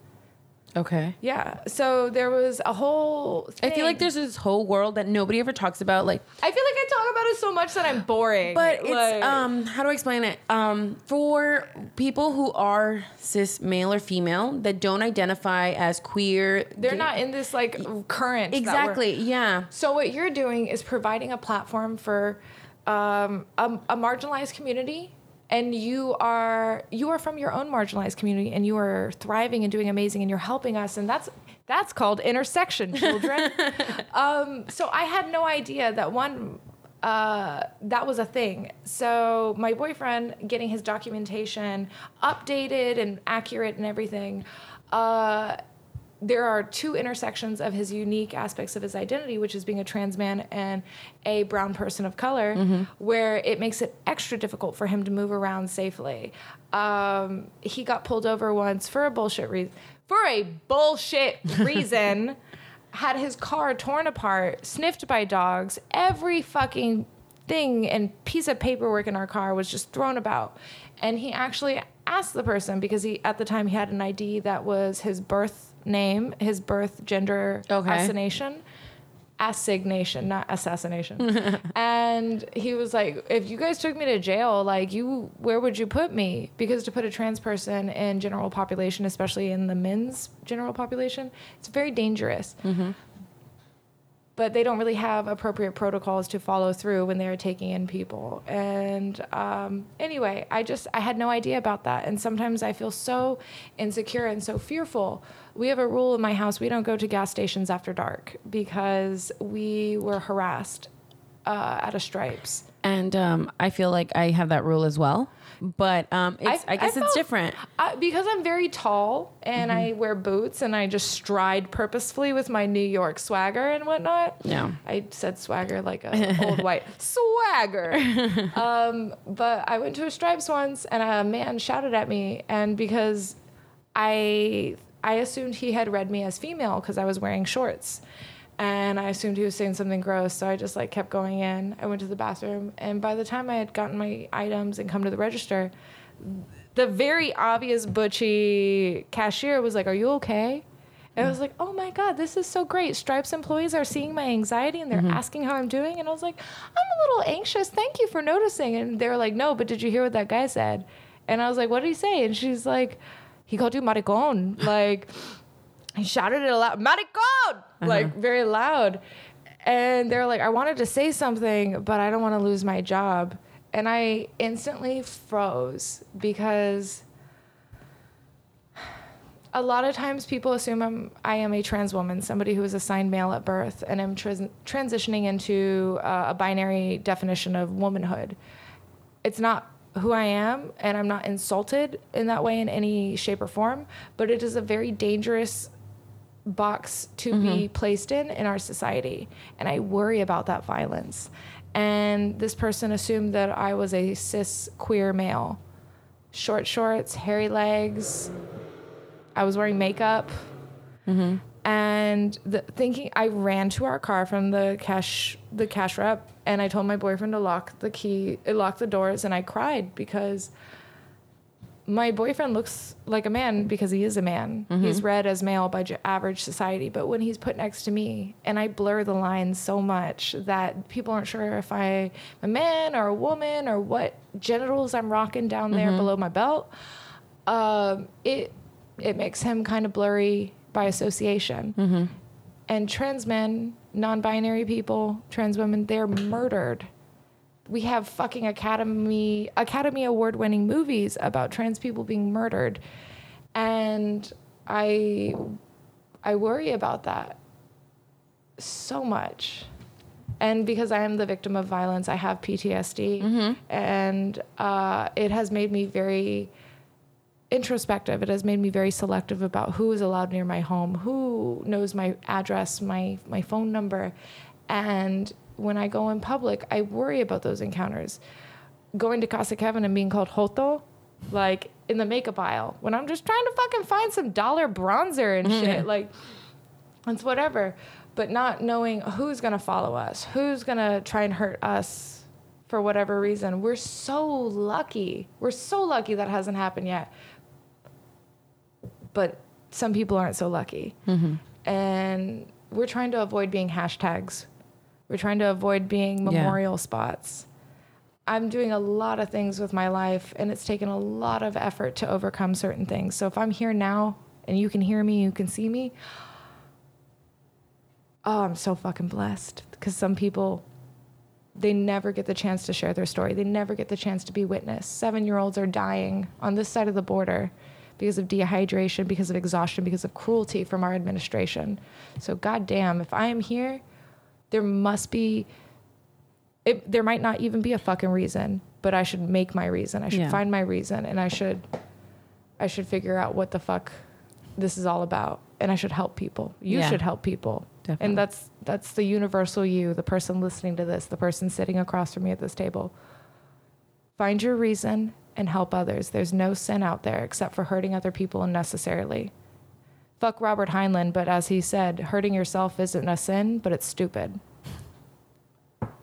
[SPEAKER 1] Okay.
[SPEAKER 4] Yeah. So there was a whole.
[SPEAKER 1] I feel like there's this whole world that nobody ever talks about. Like,
[SPEAKER 4] I feel like I talk about it so much that I'm boring.
[SPEAKER 1] But it's um how do I explain it? Um for people who are cis male or female that don't identify as queer
[SPEAKER 4] they're not in this like current.
[SPEAKER 1] Exactly. Yeah.
[SPEAKER 4] So what you're doing is providing a platform for um, a, a marginalized community, and you are you are from your own marginalized community, and you are thriving and doing amazing, and you're helping us, and that's that's called intersection, children. um, so I had no idea that one. Uh, that was a thing. So my boyfriend getting his documentation updated and accurate and everything. Uh, there are two intersections of his unique aspects of his identity, which is being a trans man and a brown person of color, where it makes it extra difficult for him to move around safely. Um, he got pulled over once for a bullshit reason. For a bullshit reason, had his car torn apart, sniffed by dogs, every fucking thing and piece of paperwork in our car was just thrown about. And he actually asked the person because he at the time he had an ID that was his birth name, his birth gender
[SPEAKER 1] Okay.
[SPEAKER 4] assignation. Assignation, not assassination. and he was like, if you guys took me to jail, like you where would you put me? Because to put a trans person in general population, especially in the men's general population, it's very dangerous mm-hmm. But they don't really have appropriate protocols to follow through when they're taking in people. And um, anyway, I just I had no idea about that, and sometimes I feel so insecure and so fearful. We have a rule in my house: we don't go to gas stations after dark because we were harassed uh, at a Stripes.
[SPEAKER 1] And um I feel like I have that rule as well. But um it's I, guess
[SPEAKER 4] felt-
[SPEAKER 1] it's different.
[SPEAKER 4] I, because I'm very tall and I wear boots and I just stride purposefully with my New York swagger and whatnot.
[SPEAKER 1] Yeah.
[SPEAKER 4] I said swagger like a old white swagger. um, but I went to a Stripes once and a man shouted at me, and because I I assumed he had read me as female because I was wearing shorts. And I assumed he was saying something gross, so I just like kept going in. I went to the bathroom, and by the time I had gotten my items and come to the register, the very obvious butchy cashier was like, "Are you okay?" And I was like, "Oh my god, this is so great! Stripes employees are seeing my anxiety and they're mm-hmm. asking how I'm doing." And I was like, "I'm a little anxious. Thank you for noticing." And they were like, "No, but did you hear what that guy said?" And I was like, "What did he say?" And she's like, "He called you maricon." Like he shouted it aloud, maricon, like very loud. And they're like, I wanted to say something, but I don't want to lose my job. And I instantly froze because a lot of times people assume I'm, I am a trans woman, somebody who was assigned male at birth, and I'm trans- transitioning into uh, a binary definition of womanhood. It's not who I am, and I'm not insulted in that way in any shape or form, but it is a very dangerous box to be mm-hmm. placed in in our society. And I worry about that violence. And this person assumed that I was a cis queer male. Short shorts, hairy legs. I was wearing makeup. Mm-hmm. And the, thinking, I ran to our car from the cash, the cash rep, and I told my boyfriend to lock the key, lock the doors, and I cried because my boyfriend looks like a man because he is a man. Mm-hmm. He's read as male by j- average society, but when he's put next to me, and I blur the lines so much that people aren't sure if I'm a man or a woman or what genitals I'm rocking down there mm-hmm. below my belt, um, it it makes him kind of blurry by association. Mm-hmm. And trans men, non-binary people, trans women, they're murdered we have fucking academy academy award winning movies about trans people being murdered. And i i worry about that so much. And because i am the victim of violence i have ptsd and uh, it has made me very introspective. It has made me very selective about who is allowed near my home who knows my address my my phone number. And when I go in public, I worry about those encounters. Going to Casa Kevin and being called Hoto, like in the makeup aisle, when I'm just trying to fucking find some dollar bronzer and mm-hmm. shit, like it's whatever. But not knowing who's gonna follow us, who's gonna try and hurt us for whatever reason. We're so lucky. We're so lucky that hasn't happened yet. But some people aren't so lucky. Mm-hmm. And we're trying to avoid being hashtags We're trying to avoid being
[SPEAKER 1] Yeah.
[SPEAKER 4] memorial spots. I'm doing a lot of things with my life, and it's taken a lot of effort to overcome certain things. So if I'm here now and you can hear me, you can see me, oh, I'm so fucking blessed. Because some people, they never get the chance to share their story. They never get the chance to be witness. Seven year olds are dying on this side of the border because of dehydration, because of exhaustion, because of cruelty from our administration. So, goddamn, if I am here, there must be, it, there might not even be a fucking reason, but I should make my reason. I should
[SPEAKER 1] Yeah.
[SPEAKER 4] find my reason, and I should, I should figure out what the fuck this is all about, and I should help people. You
[SPEAKER 1] Yeah.
[SPEAKER 4] should help people,
[SPEAKER 1] Definitely.
[SPEAKER 4] and that's that's the universal you, the person listening to this, the person sitting across from me at this table. Find your reason and help others. There's no sin out there except for hurting other people unnecessarily. Fuck Robert Heinlein, but as he said, hurting yourself isn't a sin, but it's stupid.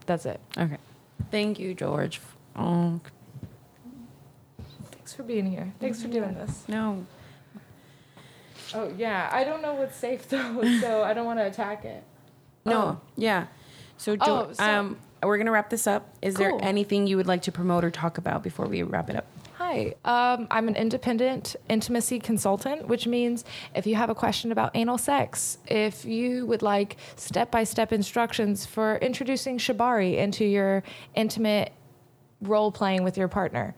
[SPEAKER 4] That's it.
[SPEAKER 1] Okay. Thank you, George. Oh,
[SPEAKER 4] Thanks for being here. Thanks for doing this.
[SPEAKER 1] no.
[SPEAKER 4] Oh yeah, I don't know what's safe though, so I don't want to attack it.
[SPEAKER 1] No.
[SPEAKER 4] Oh.
[SPEAKER 1] Yeah. So,
[SPEAKER 4] Oh, so-
[SPEAKER 1] um, we're going to wrap this up. Is there anything you would like to promote or talk about before we wrap it up?
[SPEAKER 4] Hi, um, I'm an independent intimacy consultant, which means if you have a question about anal sex, if you would like step by step instructions for introducing Shibari into your intimate role playing with your partner,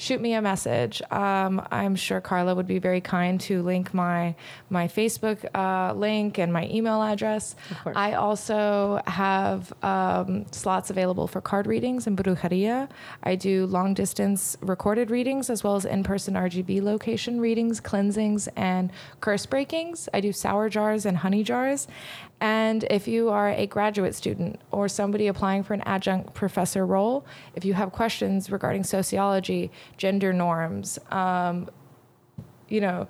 [SPEAKER 4] shoot me a message. Um, I'm sure Carla would be very kind to link my my Facebook uh, link and my email address. I also have um, slots available for card readings in brujeria. I do long distance recorded readings as well as in person RGV location readings, cleansings, and curse breakings. I do sour jars and honey jars. And if you are a graduate student or somebody applying for an adjunct professor role, if you have questions regarding sociology, gender norms, um, you know,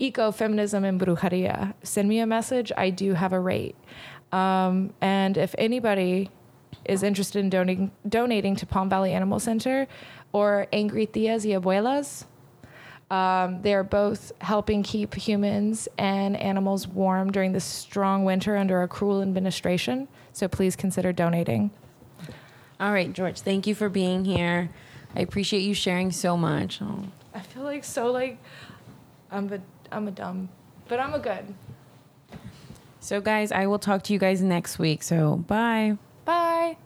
[SPEAKER 4] ecofeminism and brujeria, send me a message. I do have a rate. Um, and if anybody is interested in donating, donating to Palm Valley Animal Center or Angry Tias y Abuelas, um, they are both helping keep humans and animals warm during this strong winter under a cruel administration. So please consider donating.
[SPEAKER 1] All right, George, thank you for being here. I appreciate you sharing so much. Oh.
[SPEAKER 4] I feel like so like I'm a I'm a dumb, but I'm a good.
[SPEAKER 1] So, guys, I will talk to you guys next week. So, bye. bye.